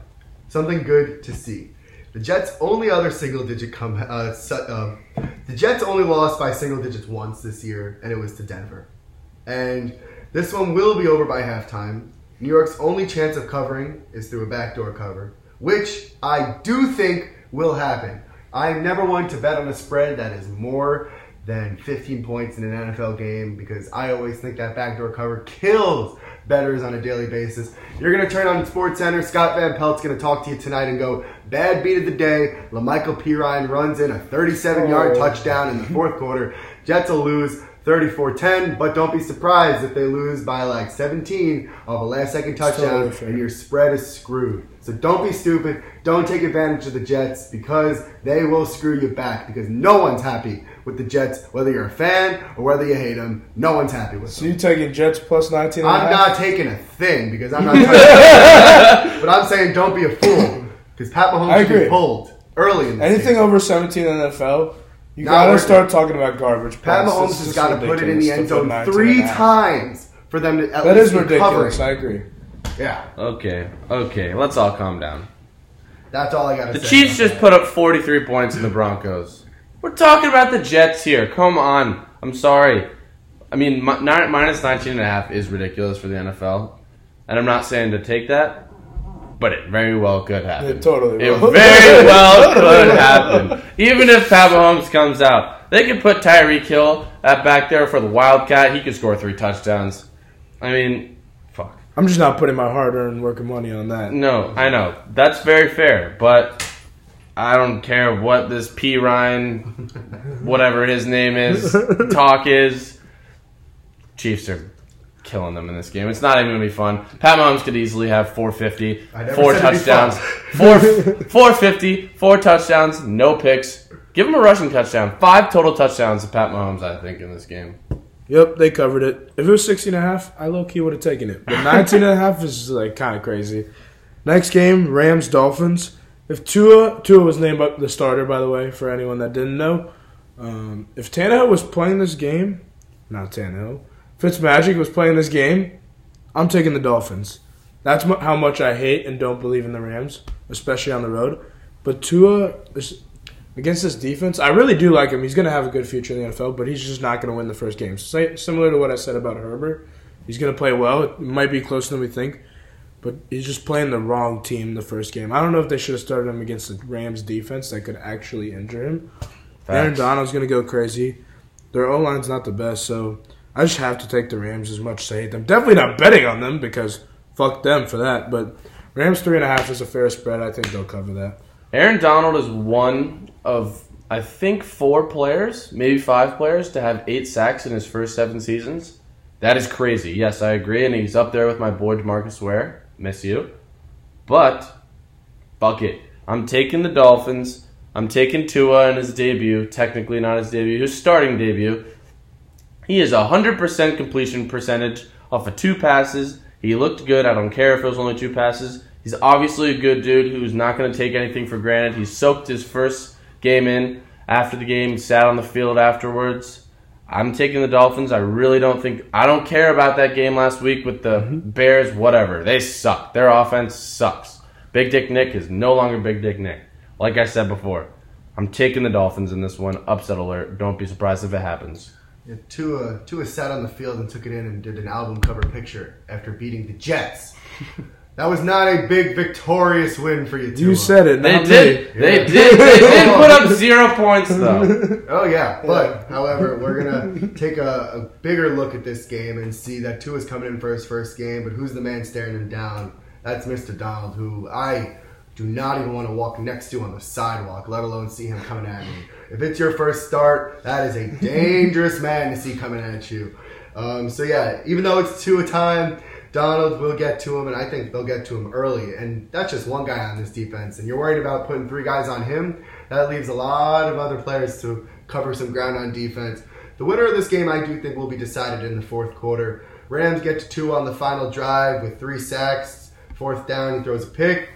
Something good to see. The Jets' only other single digit come uh, su- uh, the Jets only lost by single digits once this year, and it was to Denver. And this one will be over by halftime. New York's only chance of covering is through a backdoor cover, which I do think will happen. I am never one to bet on a spread that is more than 15 points in an NFL game because I always think that backdoor cover kills betters on a daily basis. You're going to turn on Sports Center. Scott Van Pelt's going to talk to you tonight and go, bad beat of the day. La'Mical Perine runs in a 37 yard Oh. touchdown in the fourth quarter. Jets will lose 34-10, but don't be surprised if they lose by like 17 of a last second touchdown fair. and your spread is screwed. So don't be stupid. Don't take advantage of the Jets because they will screw you back because no one's happy with the Jets, whether you're a fan or whether you hate them. No one's happy with So them. you taking Jets plus nineteen? and a I'm half? not taking a thing because I'm not [LAUGHS] touching But I'm saying don't be a fool because Pat I Mahomes should be pulled early in the Anything over seventeen in the NFL, you Not gotta working. start talking about garbage. Pat points. Mahomes This has got to put it in the end zone 19 three and a half. times for them to at That least is ridiculous. covering. I agree. Yeah, Okay, okay, let's all calm down. that's all I got to The say. Chiefs just put up 43 points in the Broncos. We're talking about the Jets here. Come on. I'm sorry. I mean, mi- minus 19 and a half is ridiculous for the NFL. And I'm not saying to take that, but it very well could happen. It totally It will. very [LAUGHS] well could happen. Even if Pat Mahomes comes out, they could put Tyreek Hill at back there for the Wildcat. He could score three touchdowns. I mean, fuck. I'm just not putting my hard-earned work of money on that. No, I know. That's very fair, but I don't care what this Perine, whatever his name is, talk is. Chiefs are killing them in this game. It's not even gonna be fun. Pat Mahomes could easily have 450, four said it'd be touchdowns, four [LAUGHS] 450, four touchdowns, no picks. Give him a rushing touchdown. Five total touchdowns to Pat Mahomes, I think, in this game. Yep, they covered it. If it was 16 and a half, I low key would have taken it. But 19 and a half is like kind of crazy. Next game, Rams Dolphins. If Tua Tua was named the starter, by the way, for anyone that didn't know, um, if Tannehill was playing this game, not Tannehill, Fitzmagic was playing this game, I'm taking the Dolphins. That's mu- how much I hate and don't believe in the Rams, especially on the road. But Tua is against this defense, I really do like him. He's going to have a good future in the NFL, but he's just not going to win the first game. Similar to what I said about Herbert, he's going to play well. It might be closer than we think, but he's just playing the wrong team the first game. I don't know if they should have started him against the Rams defense that could actually injure him. Aaron Donald's going to go crazy. Their O line's not the best, so I just have to take the Rams as much as I hate them. Definitely not betting on them because fuck them for that. But Rams three and a half is a fair spread. I think they'll cover that. Aaron Donald is one of I think four players, maybe five players, to have eight sacks in his first seven seasons. That is crazy. Yes, I agree, and he's up there with my boy Marcus Ware. Miss you, but fuck it. I'm taking the Dolphins. I'm taking Tua in his debut. Technically not his debut, his starting debut. He is 100% completion percentage off of two passes. He looked good. I don't care if it was only two passes. He's obviously a good dude who's not going to take anything for granted. He soaked his first game in. After the game, he sat on the field afterwards. I'm taking the Dolphins. I really don't think I don't care about that game last week with the mm-hmm. Bears. Whatever, they suck. Their offense sucks. Big Dick Nick is no longer Big Dick Nick. Like I said before, I'm taking the Dolphins in this one. Upset alert. Don't be surprised if it happens. Yeah, Tua, Tua sat on the field and took it in and did an album cover picture after beating the Jets. [LAUGHS] that was not a big victorious win for you, Tua. You said it. They did. me. They Yeah. did. They [LAUGHS] did put up zero points though. [LAUGHS] Oh yeah, but however, we're gonna take a, a bigger look at this game and see that Tua's coming in for his first game, but who's the man staring him down? That's Mr. Donald, who I do not even want to walk next to on the sidewalk, let alone see him coming at me. If it's your first start, that is a [LAUGHS] dangerous man to see coming at you. Um, so yeah, even though it's two a time, Donald will get to him, and I think they'll get to him early. And that's just one guy on this defense. And you're worried about putting three guys on him. That leaves a lot of other players to cover some ground on defense. The winner of this game, I do think, will be decided in the fourth quarter. Rams get to two on the final drive with three sacks. Fourth down, he throws a pick.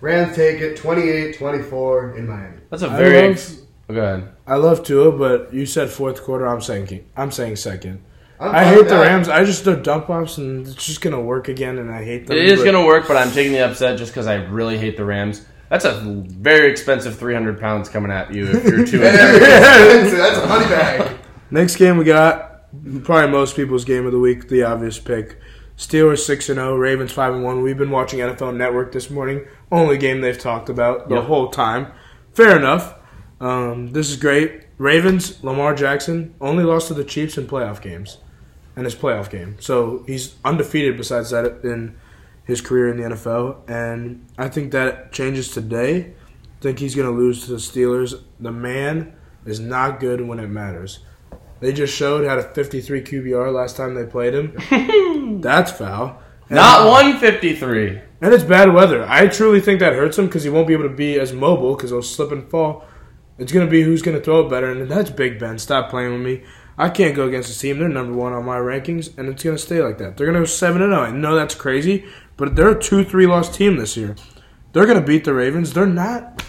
Rams take it 28 24 in Miami. That's a very. love- Ex- oh, go ahead. I love Tua, but you said fourth quarter. I'm saying I'm saying second. I'm I hate the. Rams. I just do dump offs, and it's just gonna work again. And I hate them. It is but- going to work, but I'm taking the upset just because I really hate the Rams. That's a very expensive 300 pounds coming at you if you're two and [LAUGHS] seven. that's, that's a money bag. Next game we got probably most people's game of the week. The obvious pick: Steelers six and zero, Ravens five and one. We've been watching NFL Network this morning. Only game they've talked about the Yep. whole time. Fair enough. Um, this is great. Ravens Lamar Jackson only lost to the Chiefs in playoff games, in his playoff game. So he's undefeated besides that in his career in the NFL. And I think that changes today. I think he's going to lose to the Steelers. The man is not good when it matters. They just showed had a 53 QBR last time they played him. [LAUGHS] That's foul. And- Not 153. And it's bad weather. I truly think that hurts him because he won't be able to be as mobile because he'll slip and fall. It's going to be who's going to throw it better, and that's Big Ben. Stop playing with me. I can't go against this team. They're number one on my rankings, and it's going to stay like that. They're going to go 7 0. I know that's crazy, but they're a 2 3 loss team this year. They're going to beat the Ravens. They're not.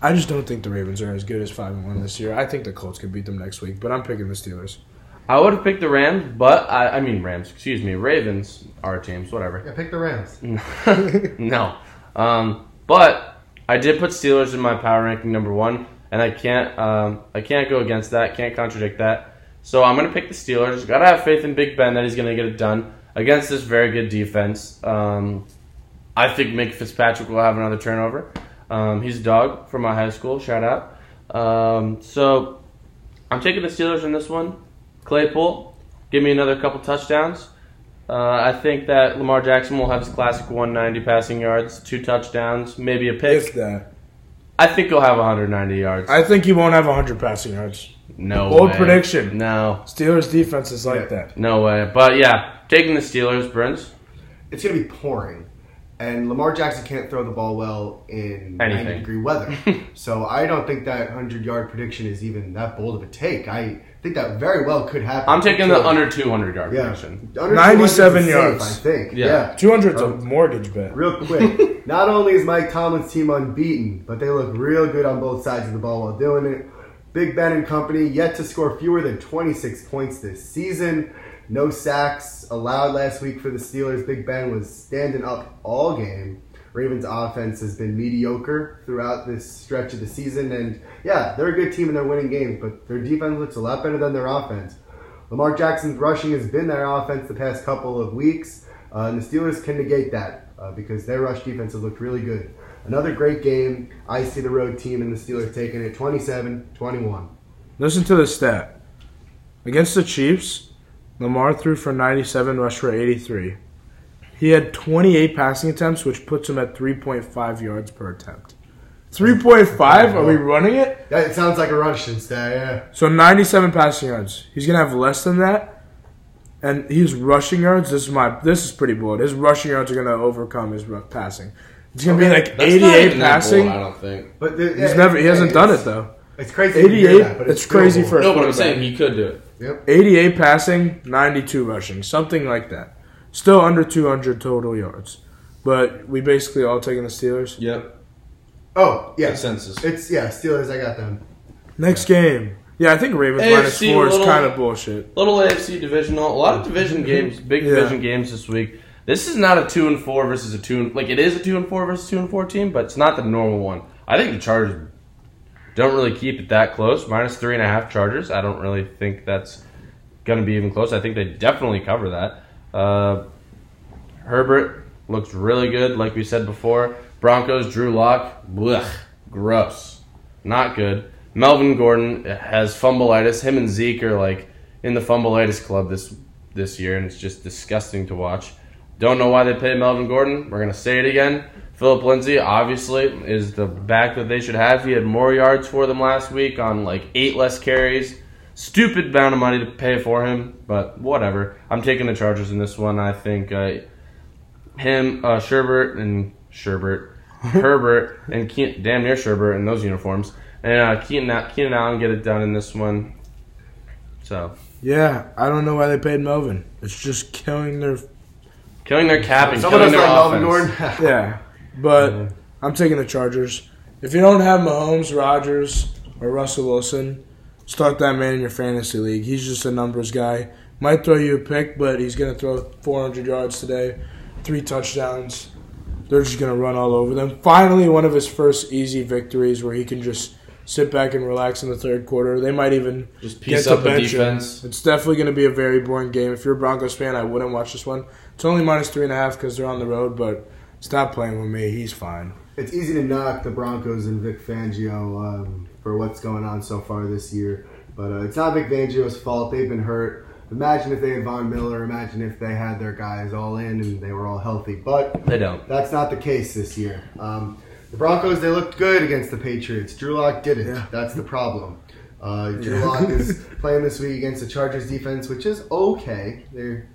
I just don't think the Ravens are as good as 5 and 1 this year. I think the Colts could beat them next week, but I'm picking the Steelers. I would have picked the Rams, but I, I mean Rams. Excuse me, Ravens. Our teams, whatever. Yeah, pick the Rams. [LAUGHS] no, um, but I did put Steelers in my power ranking number one, and I can't um, I can't go against that. Can't contradict that. So I'm gonna pick the Steelers. Gotta have faith in Big Ben that he's gonna get it done against this very good defense. Um, I think Minkah Fitzpatrick will have another turnover. Um, he's a dog from my high school. Shout out. Um, so I'm taking the Steelers in this one. Claypool, give me another couple touchdowns. Uh, I think that Lamar Jackson will have his classic 190 passing yards, two touchdowns, maybe a pick. If that. I think he'll have 190 yards. I think he won't have 100 passing yards. no way. Bold way. prediction. No, Steelers defense is like Yeah. that. no way. But yeah, taking the Steelers, Prince. It's going to be pouring. And Lamar Jackson can't throw the ball well in 90 degree weather. [LAUGHS] so I don't think that 100 yard prediction is even that bold of a take. I think that very well could happen. I'm taking the under 200 yard yeah. prediction. Under 97 200 is safe, yards. I think. Yeah. yeah. 200's a mortgage bet. Real quick, [LAUGHS] not only is Mike Tomlin's team unbeaten, but they look real good on both sides of the ball while doing it. Big Ben and company yet to score fewer than 26 points this season. No sacks allowed last week for the Steelers. Big Ben was standing up all game. Ravens offense has been mediocre throughout this stretch of the season, and yeah, they're a good team and they're winning games, but their defense looks a lot better than their offense. Lamar Jackson's rushing has been their offense the past couple of weeks, uh, and the Steelers can negate that uh, because their rush defense has looked really good. Another great game. I see the road team and the Steelers taking it 27 21. Listen to this stat. Against the Chiefs, Lamar threw for 97, rushed for 83. He had 28 passing attempts, which puts him at 3.5 yards per attempt. 3.5? Are we running it? Yeah, it sounds like a Russian stat, yeah. So 97 passing yards. He's gonna have less than that, and his rushing yards. This is my. This is pretty bold. His rushing yards are gonna overcome his ru- passing. It's gonna be like That's 88 passing. bold, I don't think. But the, He's never. He hasn't done it though. It's crazy. to hear 88. that, but It's still crazy bold. for- No, but I'm saying he could do it. Yep. 88 passing, 92 rushing, something like that. Still under 200 total yards. But we basically all taking the Steelers. Yep. Oh, yeah. Consensus. It's, yeah, Steelers, I got them. Next game Yeah, I think Ravens AFC minus four is kind of bullshit. Little AFC divisional, a lot of division mm-hmm. games, big Yeah. division games this week. This is not a two and four versus a two and like it is a two and four versus two and four team, but it's not the normal one. I think the Chargers don't really keep it that close. Minus three and a half Chargers. I don't really think that's going to be even close. I think they definitely cover that. Uh, Herbert looks really good, like we said before. Broncos, Drew Lock, blech, gross, not good. Melvin Gordon has fumbleitis. Him and Zeke are like in the fumbleitis club this this year, and it's just disgusting to watch. Don't know why they paid Melvin Gordon. We're gonna say it again. Phillip Lindsay obviously is the back that they should have. He had more yards for them last week on like eight less carries. Stupid amount of money to pay for him, but whatever. I'm taking the Chargers in this one. I think uh, him, uh, Sherbert, and Sherbert, [LAUGHS] Herbert, and Ke- damn near Sherbert in those uniforms, and uh, Keenan, Keenan Allen get it done in this one. So Yeah, I don't know why they paid Melvin. It's just killing their. killing their cap and Someone killing else their like Melvin offense. Gordon. [LAUGHS] Yeah, but I'm taking the Chargers. If you don't have Mahomes, Rodgers, or Russell Wilson, start that man in your fantasy league. He's just a numbers guy. Might throw you a pick, but he's going to throw 400 yards today, three touchdowns. They're just going to run all over them. Finally, one of his first easy victories where he can just sit back and relax in the third quarter. They might even Just get piece to up a bench him. defense. It's definitely going to be a very boring game. If you're a Broncos fan, I wouldn't watch this one. It's only minus three and a half because they're on the road, but stop playing with me. He's fine. It's easy to knock the Broncos and Vic Fangio um, for what's going on so far this year, but uh, it's not Vic Fangio's fault. They've been hurt. Imagine if they had Von Miller. Imagine if they had their guys all in and they were all healthy. But They don't. that's not the case this year. Um, the Broncos they looked good against the Patriots. Drew Lock didn't. Yeah. That's the problem. Uh, Drew Yeah. Lock [LAUGHS] is playing this week against the Chargers defense, which is okay. They're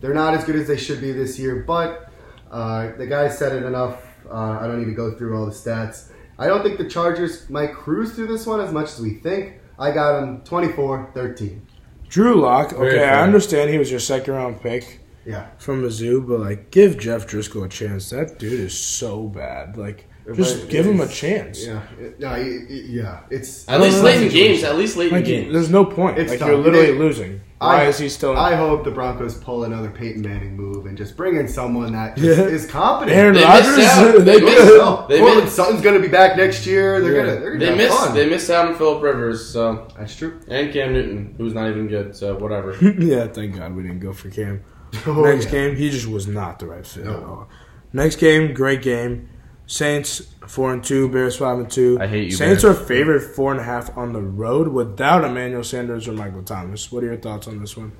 they're not as good as they should be this year, but uh, the guy said it enough. Uh, I don't need to go through all the stats. I don't think the Chargers might cruise through this one as much as we think. I got them 24-13. Drew Lock, okay. I understand he was your second round pick Yeah. from Mizzou, but like, give Jeff Driskel a chance. That dude is so bad. Like, just But give him a chance. Yeah. It- no, it- it- yeah. It's At least late in games. At least late in Like, games. there's no point. It's like, tough. you're literally They- losing. Why I- is he still? I hope the Broncos pull another Peyton Manning move and just bring in someone that is, Yeah. is competent. Aaron They Rodgers. missed out. [LAUGHS] They missed- No, oh, They Courtland missed- Sutton's going to be back next year. They're Yeah. gonna they're gonna They have missed. fun. They missed out on Philip Rivers. So That's true. and Cam Newton, who's not even good. So whatever. [LAUGHS] yeah, thank God we didn't go for Cam. [LAUGHS] Oh, Next yeah. game, he just was not the right fit No. at all. Next game, great game. Saints four and two, Bears five and two. I hate you, Saints Bears. are favored four and a half on the road without Emmanuel Sanders or Michael Thomas. What are your thoughts on this one?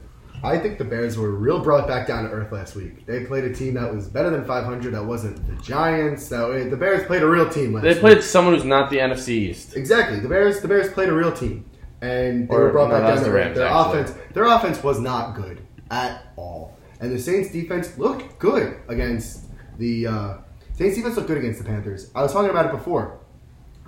I think the Bears were real brought back down to earth last week. They played a team that was better than 500. That wasn't the Giants. That the Bears played a real team last They week. played someone who's not the NFC East. Exactly. The Bears the Bears played a real team. And they Or, were brought no, back down to the earth. Rams, Their actually. offense their offense was not good at all. And the Saints defense looked good against the uh, Saints defense looked good against the Panthers. I was talking about it before.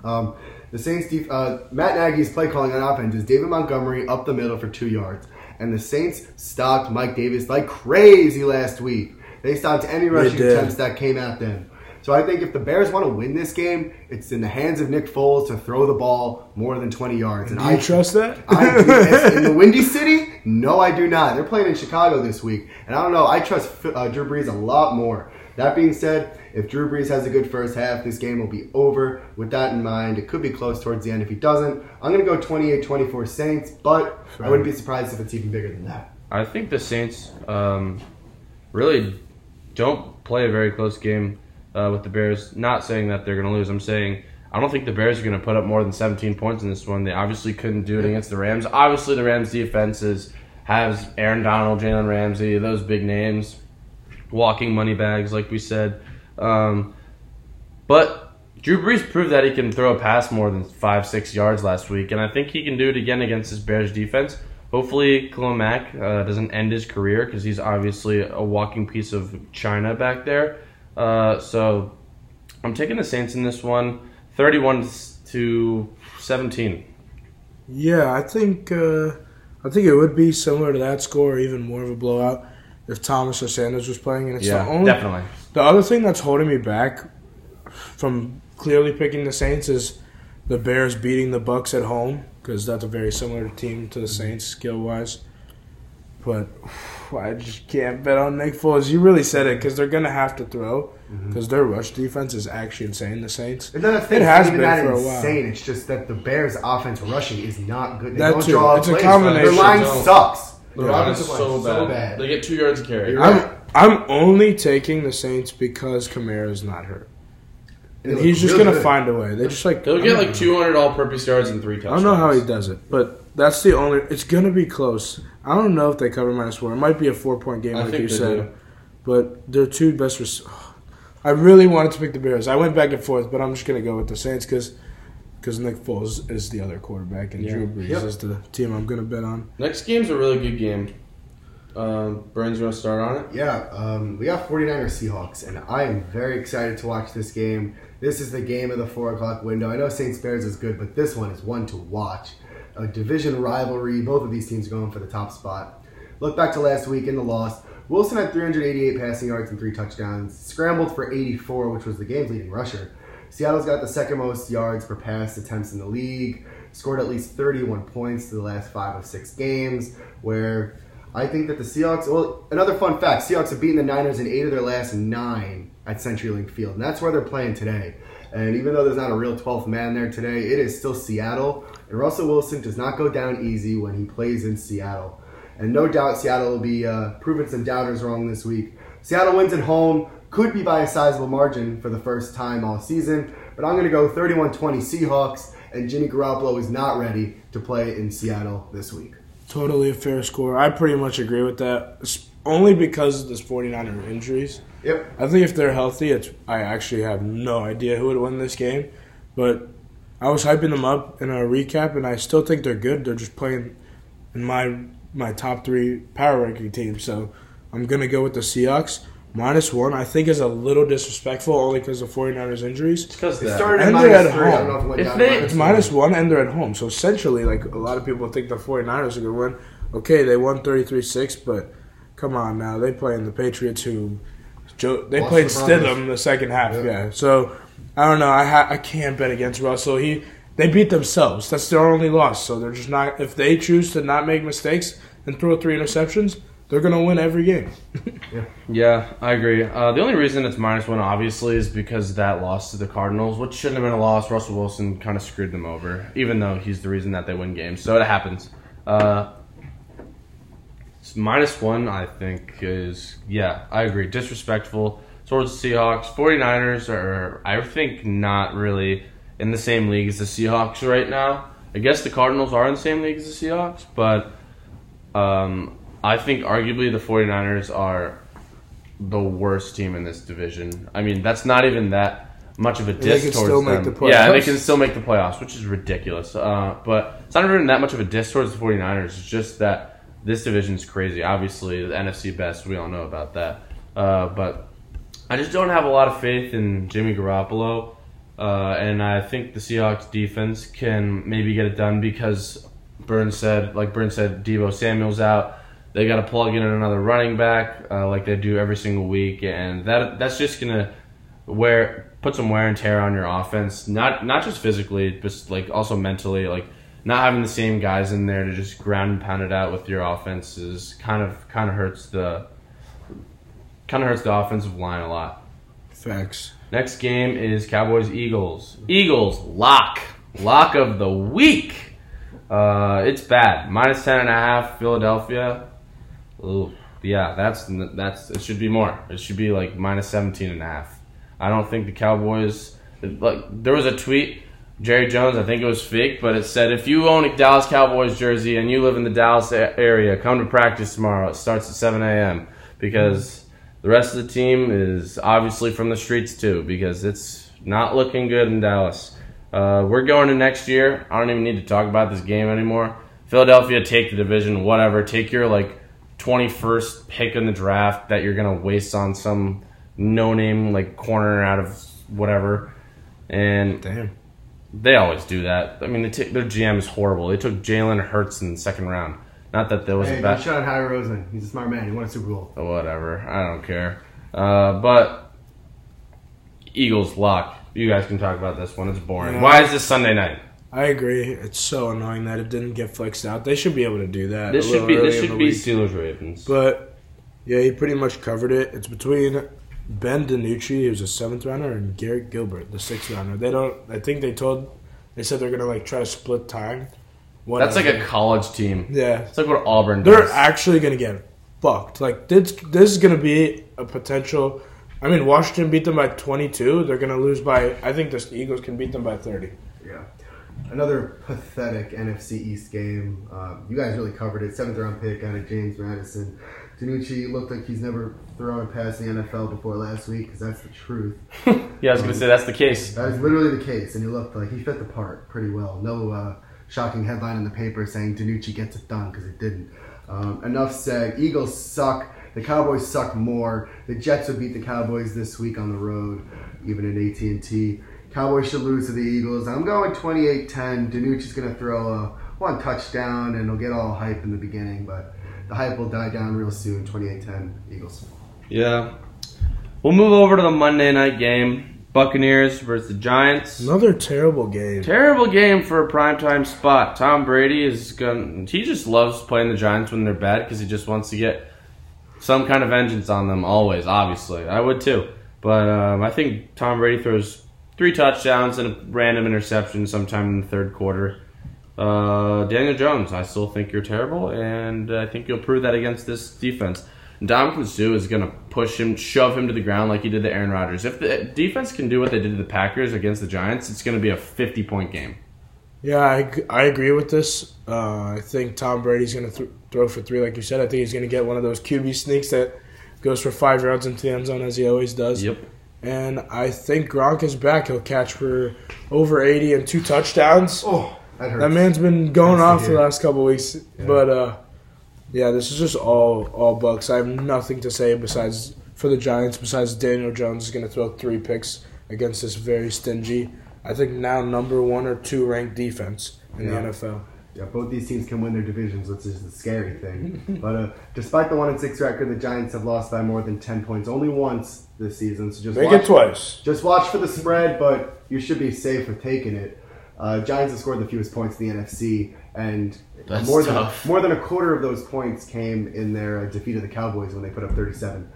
Um, the Saints, def- uh, Matt Nagy's play calling on offense is David Montgomery up the middle for two yards, and the Saints stopped Mike Davis like crazy last week. They stopped any rushing attempts that came at them. So I think if the Bears want to win this game, it's in the hands of Nick Foles to throw the ball more than 20 yards. And Do you I trust that? I, in the Windy City? No, I do not. They're playing in Chicago this week, and I don't know. I trust uh, Drew Brees a lot more. That being said, if Drew Brees has a good first half, this game will be over. With that in mind, it could be close towards the end if he doesn't. I'm going to go 28-24 Saints, but I wouldn't be surprised if it's even bigger than that. I think the Saints um, really don't play a very close game uh, with the Bears. Not saying that they're going to lose. I'm saying I don't think the Bears are going to put up more than 17 points in this one. They obviously couldn't do it against the Rams. Obviously, the Rams' defense has Aaron Donald, Jalen Ramsey, those big names, walking money bags, like we said. Um, but Drew Brees proved that he can throw a pass more than five, six yards last week, and I think he can do it again against this Bears defense. Hopefully, Khalil Mack uh, doesn't end his career because he's obviously a walking piece of China back there. Uh, so I'm taking the Saints in this one, 31 to 17. Yeah, I think uh, I think it would be similar to that score, or even more of a blowout, if Thomas or Sanders was playing. And it's yeah, the only definitely. The other thing that's holding me back from clearly picking the Saints is the Bears beating the Bucks at home because that's a very similar team to the Saints skill wise. But [SIGHS] I just can't bet on Nick Foles. You really said it because they're gonna have to throw because their rush defense is actually insane. The Saints. And then the thing It has been that for a while. insane. It's just that the Bears' offense rushing is not good. They That don't too. draw It's a combination. Their line sucks. The Their line offensive is so bad. so bad. They get two yards a carry. I'm I'm only taking the Saints because Kamara's not hurt. And he's just real gonna good. find a way. They just like They'll get like 200 all-purpose yards and three I don't know how he does it, but that's the only. It's gonna be close. I don't know if they cover minus four. It might be a four point game, I like think you they said. do. But their two best. Res- [SIGHS] I really wanted to pick the Bears. I went back and forth, but I'm just gonna go with the Saints because Nick Foles is the other quarterback and Yeah. Drew Brees Yep. is the team I'm gonna bet on. Next game's a really good game. Um, Birns, you want to start on it? Yeah, um, we got 49ers Seahawks, and I am very excited to watch this game. This is the game of the 4 o'clock window. I know Saints Bears is good, but this one is one to watch. A division rivalry. Both of these teams going for the top spot. Look back to last week in the loss. Wilson had 388 passing yards and three touchdowns. Scrambled for 84, which was the game's leading rusher. Seattle's got the second most yards per pass attempts in the league. Scored at least 31 points to the last five of six games, where I think that the Seahawks. Well, another fun fact: Seahawks have beaten the Niners in eight of their last nine at CenturyLink Field, and that's where they're playing today. And even though there's not a real 12th man there today, it is still Seattle. And Russell Wilson does not go down easy when he plays in Seattle. And no doubt Seattle will be uh, proving some doubters wrong this week. Seattle wins at home, could be by a sizable margin for the first time all season, but I'm going to go 31 20 Seahawks, and Jimmy Garoppolo is not ready to play in Seattle this week. Totally a fair score. I pretty much agree with that. Only because of this 49er injuries. Yep. I think if they're healthy, it's I actually have no idea who would win this game. But I was hyping them up in a recap, and I still think they're good. They're just playing in my my top three power ranking teams. So I'm gonna go with the Seahawks. Minus one, I think, is a little disrespectful only because of 49ers injuries. Because they started at And they're at three. Home. if it went If down they- to It's one. minus one, and they're at home. So essentially, like a lot of people think the 49ers are gonna win. Okay, they won 33-6, but come on now, they playing the Patriots who. Joe, they Lost played to the Stidham the second half, Yeah. yeah. So I don't know. I ha- I can't bet against Russell. He they beat themselves. That's their only loss. So they're just not. If they choose to not make mistakes and throw three interceptions, they're gonna win every game. [LAUGHS] Yeah, I agree. Uh, the only reason it's minus one, obviously, is because that loss to the Cardinals, which shouldn't have been a loss. Russell Wilson kind of screwed them over, even though he's the reason that they win games. So it happens. Uh, it's minus one, I think, is, yeah, I agree. Disrespectful towards the Seahawks. 49ers are, I think, not really in the same league as the Seahawks right now. I guess the Cardinals are in the same league as the Seahawks, but um, I think arguably the 49ers are the worst team in this division. I mean, that's not even that much of a they diss can towards still make them. the Yeah, they can still make the playoffs, which is ridiculous. Uh, but it's not even that much of a diss towards the 49ers. It's just that this division is crazy. Obviously, the NFC best, we all know about that. Uh, but I just don't have a lot of faith in Jimmy Garoppolo. Uh, and I think the Seahawks defense can maybe get it done because Birns said, like Birns said, Deebo Samuel's out. They got to plug in another running back, uh, like they do every single week, and that that's just gonna wear put some wear and tear on your offense. Not not just physically, but like also mentally. Like not having the same guys in there to just ground and pound it out with your offense is kind of kind of hurts the kind of hurts the offensive line a lot. Facts. Next game is Cowboys Eagles. Eagles lock lock of the week. Uh, it's bad. Minus ten and a half. Philadelphia. Ooh, yeah, that's that's. It should be more. It should be like minus 17 and a half. I don't think the Cowboys. Like there was a tweet. Jerry Jones, I think it was fake, but it said if you own a Dallas Cowboys jersey and you live in the Dallas area, come to practice tomorrow. It starts at 7 a.m. because the rest of the team is obviously from the streets too, because it's not looking good in Dallas. Uh, we're going to next year. I don't even need to talk about this game anymore. Philadelphia, take the division, whatever. Take your like 21st pick in the draft that you're gonna waste on some no-name like corner out of whatever, and Damn. they always do that. I mean, they take, their GM is horrible. They took Jalen Hurts in the second round. Not that there was Hey, a bad. shut on Howie Roseman. He's a smart man. He won a Super Bowl. Whatever. I don't care. Uh, but Eagles lock. you guys can talk about this one. It's boring. Yeah. Why is this Sunday night? I agree. It's so annoying that it didn't get flexed out. They should be able to do that. This a should be earlier this should be week. Steelers Ravens. But yeah, he pretty much covered it. It's between Ben DiNucci, who's a seventh rounder, and Garrett Gilbert, the sixth rounder. They don't. I think they told. They said they're gonna like try to split time. That's like a college team. yeah. It's like what Auburn Does. They're actually gonna get fucked. Like this, this is gonna be a potential. I mean, Washington beat them by 22. They're gonna lose by. I think the Eagles can beat them by 30. Yeah. Another pathetic NFC East game. Um, you guys really covered it. Seventh round pick out of James Madison. DiNucci looked like he's never thrown past the NFL before last week because that's the truth. [LAUGHS] yeah, I was gonna say that's the case. That is literally the case, and he looked like he fit the part pretty well. No uh, shocking headline in the paper saying DiNucci gets it done because it didn't. Um, enough said. Eagles suck. The Cowboys suck more. The Jets would beat the Cowboys this week on the road, even in AT&T. Cowboys should lose to the Eagles. I'm going 28-10. DiNucci's going to throw a one touchdown, and he'll get all hype in the beginning, but the hype will die down real soon. 28-10 Eagles. Yeah. We'll move over to the Monday night game. Buccaneers versus the Giants. Another terrible game. Terrible game for a primetime spot. Tom Brady is going. He just loves playing the Giants when they're bad because he just wants to get some kind of vengeance on them. Always, obviously, I would too. But um, I think Tom Brady throws three touchdowns and a random interception sometime in the third quarter. Uh, Daniel Jones, I still think you're terrible, and I think you'll prove that against this defense. Ndamukong Suh is going to push him, shove him to the ground like he did to Aaron Rodgers. If the defense can do what they did to the Packers against the Giants, it's going to be a 50 point game. Yeah, I, I agree with this. Uh, I think Tom Brady's going to th- throw for three, like you said. I think he's going to get one of those QB sneaks that goes for five yards into the end zone, as he always does. Yep. And I think Gronk is back. He'll catch for over 80 and two touchdowns. Oh, that. That man's been going to off the hear. last couple weeks. But, uh, yeah, this is just all all Bucks. I have nothing to say besides for the Giants, besides Daniel Jones is going to throw three picks against this very stingy, I think now number one or two ranked defense in Yeah. the NFL. Yeah, both these teams can win their divisions, which is the scary thing. but uh, despite the one and six record, the Giants have lost by more than ten points only once this season. So just Make watch, it twice. just watch for the spread, but you should be safe with taking it. Uh, Giants have scored the fewest points in the NFC, and That's more than more than a quarter of those points came in their uh, defeat of the Cowboys when they put up thirty-seven.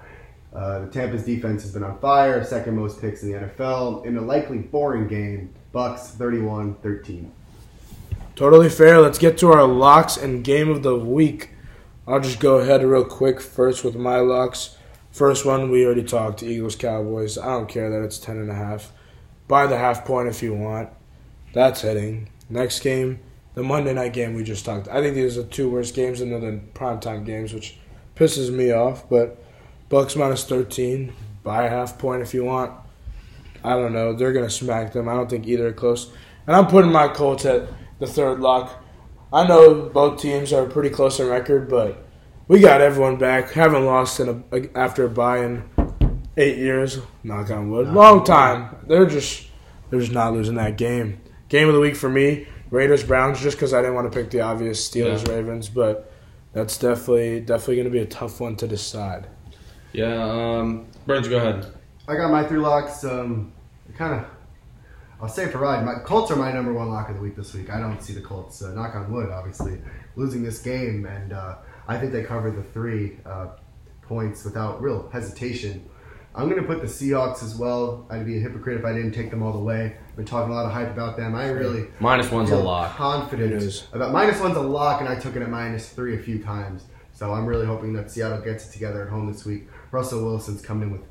Uh, the Tampa's defense has been on fire, second most picks in the NFL. In a likely boring game, Bucks 31-13. Totally fair. Let's get to our locks and game of the week. I'll just go ahead real quick first with my locks. First one, we already talked Eagles Cowboys. I don't care that it's ten and a half. Buy the half point if you want. That's hitting. Next game, the Monday night game we just talked. I think these are the two worst games other than primetime games, which pisses me off. But Bucks minus thirteen. Buy a half point if you want. I don't know. They're gonna smack them. I don't think either are close. And I'm putting my Colts at the third lock. I know both teams are pretty close in record, but we got everyone back. Haven't lost in a, after a bye in eight years. Knock on wood. Long time. They're just they're just not losing that game. Game of the week for me: Raiders Browns. Just because I didn't want to pick the obvious Steelers Ravens, but that's definitely definitely going to be a tough one to decide. Yeah, um, Birns, go ahead. I got my three locks. Um, kind of, I'll say for ride. My Colts are my number one lock of the week this week. I don't see the Colts, uh, knock on wood, obviously, losing this game, and uh, I think they cover the three uh, points without real hesitation. I'm going to put the Seahawks as well. I'd be a hypocrite if I didn't take them all the way. I've been talking a lot of hype about them. I really Minus one's a feel lock. confident It is. about minus one's a lock, and I took it at minus three a few times. So I'm really hoping that Seattle gets it together at home this week. Russell Wilson's coming in with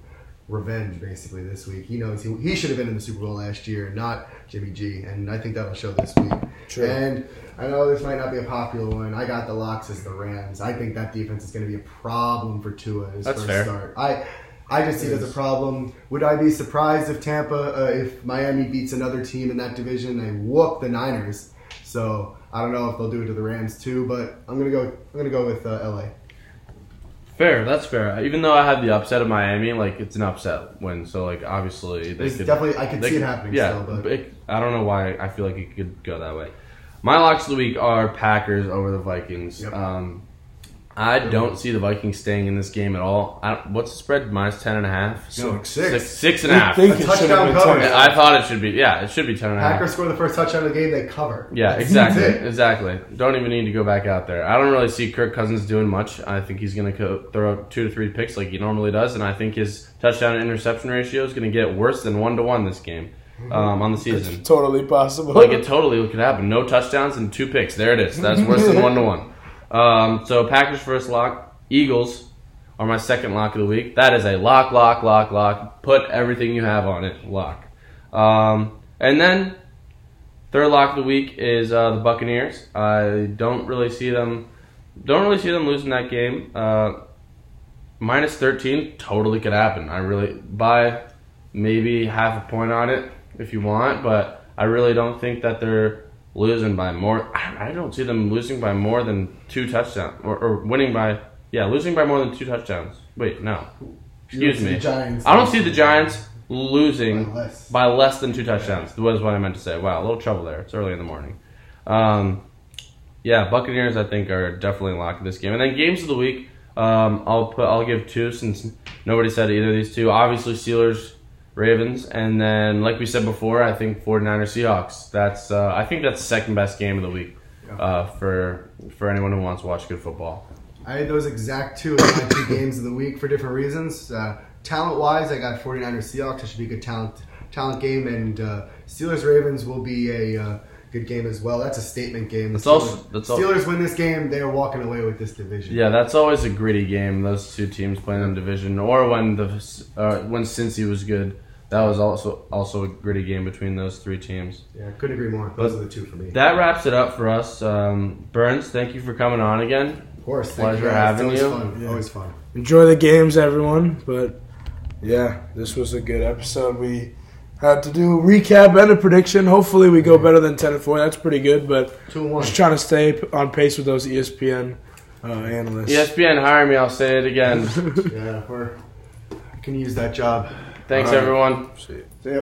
revenge basically this week. He knows he, he should have been in the Super Bowl last year, not Jimmy G, and I think that'll show this week. True. And I know this might not be a popular one. I got the locks as the Rams. I think that defense is going to be a problem for Tua in his That's first fair. start. I I just see it as a problem. Would I be surprised if Tampa, uh, if Miami beats another team in that division? They whoop the Niners. So I don't know if they'll do it to the Rams too, but I'm gonna go. I'm gonna go with uh, LA. Fair, that's fair. Even though I had the upset of Miami, like it's an upset win, so like obviously they There's could definitely I could see it happening Yeah, still, but it- I don't know why I feel like it could go that way. My locks of the week are Packers over the Vikings. Yep. Um, I don't see the Vikings staying in this game at all. I don't, what's the spread? Minus ten and a half. No, six. Six, six and a half. I think A it should touchdown have been cover. ten. I thought it should be. Yeah, it should be ten and a half. Packers score the first touchdown of the game, they cover. Yeah, That's exactly, it. exactly. Don't even need to go back out there. I don't really see Kirk Cousins doing much. I think he's going to co- throw two to three picks like he normally does, and I think his touchdown interception ratio is going to get worse than one to one this game um, on the season. Totally possible. Like it totally could happen. No touchdowns and two picks. There it is. That's worse than one to one. Um, so Packers first lock. Eagles are my second lock of the week. That is a lock, lock, lock, lock. Put everything you have on it. Lock. Um, and then third lock of the week is uh, the Buccaneers. I don't really see them. Don't really see them losing that game. Uh, minus thirteen totally could happen. I really buy maybe half a point on it if you want, but I really don't think that they're losing by more. I don't see them losing by more than two touchdowns or, or winning by yeah losing by more than two touchdowns. Wait, no, excuse me. I don't see the Giants losing By less. by less than two touchdowns. Was what I meant to say. Wow, a little trouble there. It's early in the morning. Um, yeah, Buccaneers I think are definitely locking this game. And then games of the week, um, I'll put I'll give two since nobody said either of these two. Obviously Steelers, Ravens, and then like we said before, I think 49ers Seahawks. That's uh, I think that's the second best game of the week uh, for for anyone who wants to watch good football. I had those exact two as my two games of the week for different reasons. Uh, talent wise, I got 49ers Seahawks. It should be a good talent talent game, and uh, Steelers Ravens will be a uh, good game as well. That's a statement game. The That's also- Steelers, that's al- Steelers win this game, they are walking away with this division. Yeah, that's always a gritty game. Those two teams playing in division, or when the uh, when Cincy was good, that was also also a gritty game between those three teams. yeah, couldn't agree more. Those are the two for me. That wraps it up for us. Um, Birns, thank you for coming on again. of course, thank pleasure you having it's you. always Fun. Yeah. Always fun. Enjoy the games, everyone. But yeah, this was a good episode. We had to do a recap and a prediction. Hopefully, we go better than ten and four. That's pretty good. But Two and one. just trying to stay on pace with those ESPN uh, analysts. ESPN, hire me. I'll say it again. [LAUGHS] yeah, we're I can use that job. Thanks, All right. everyone. See.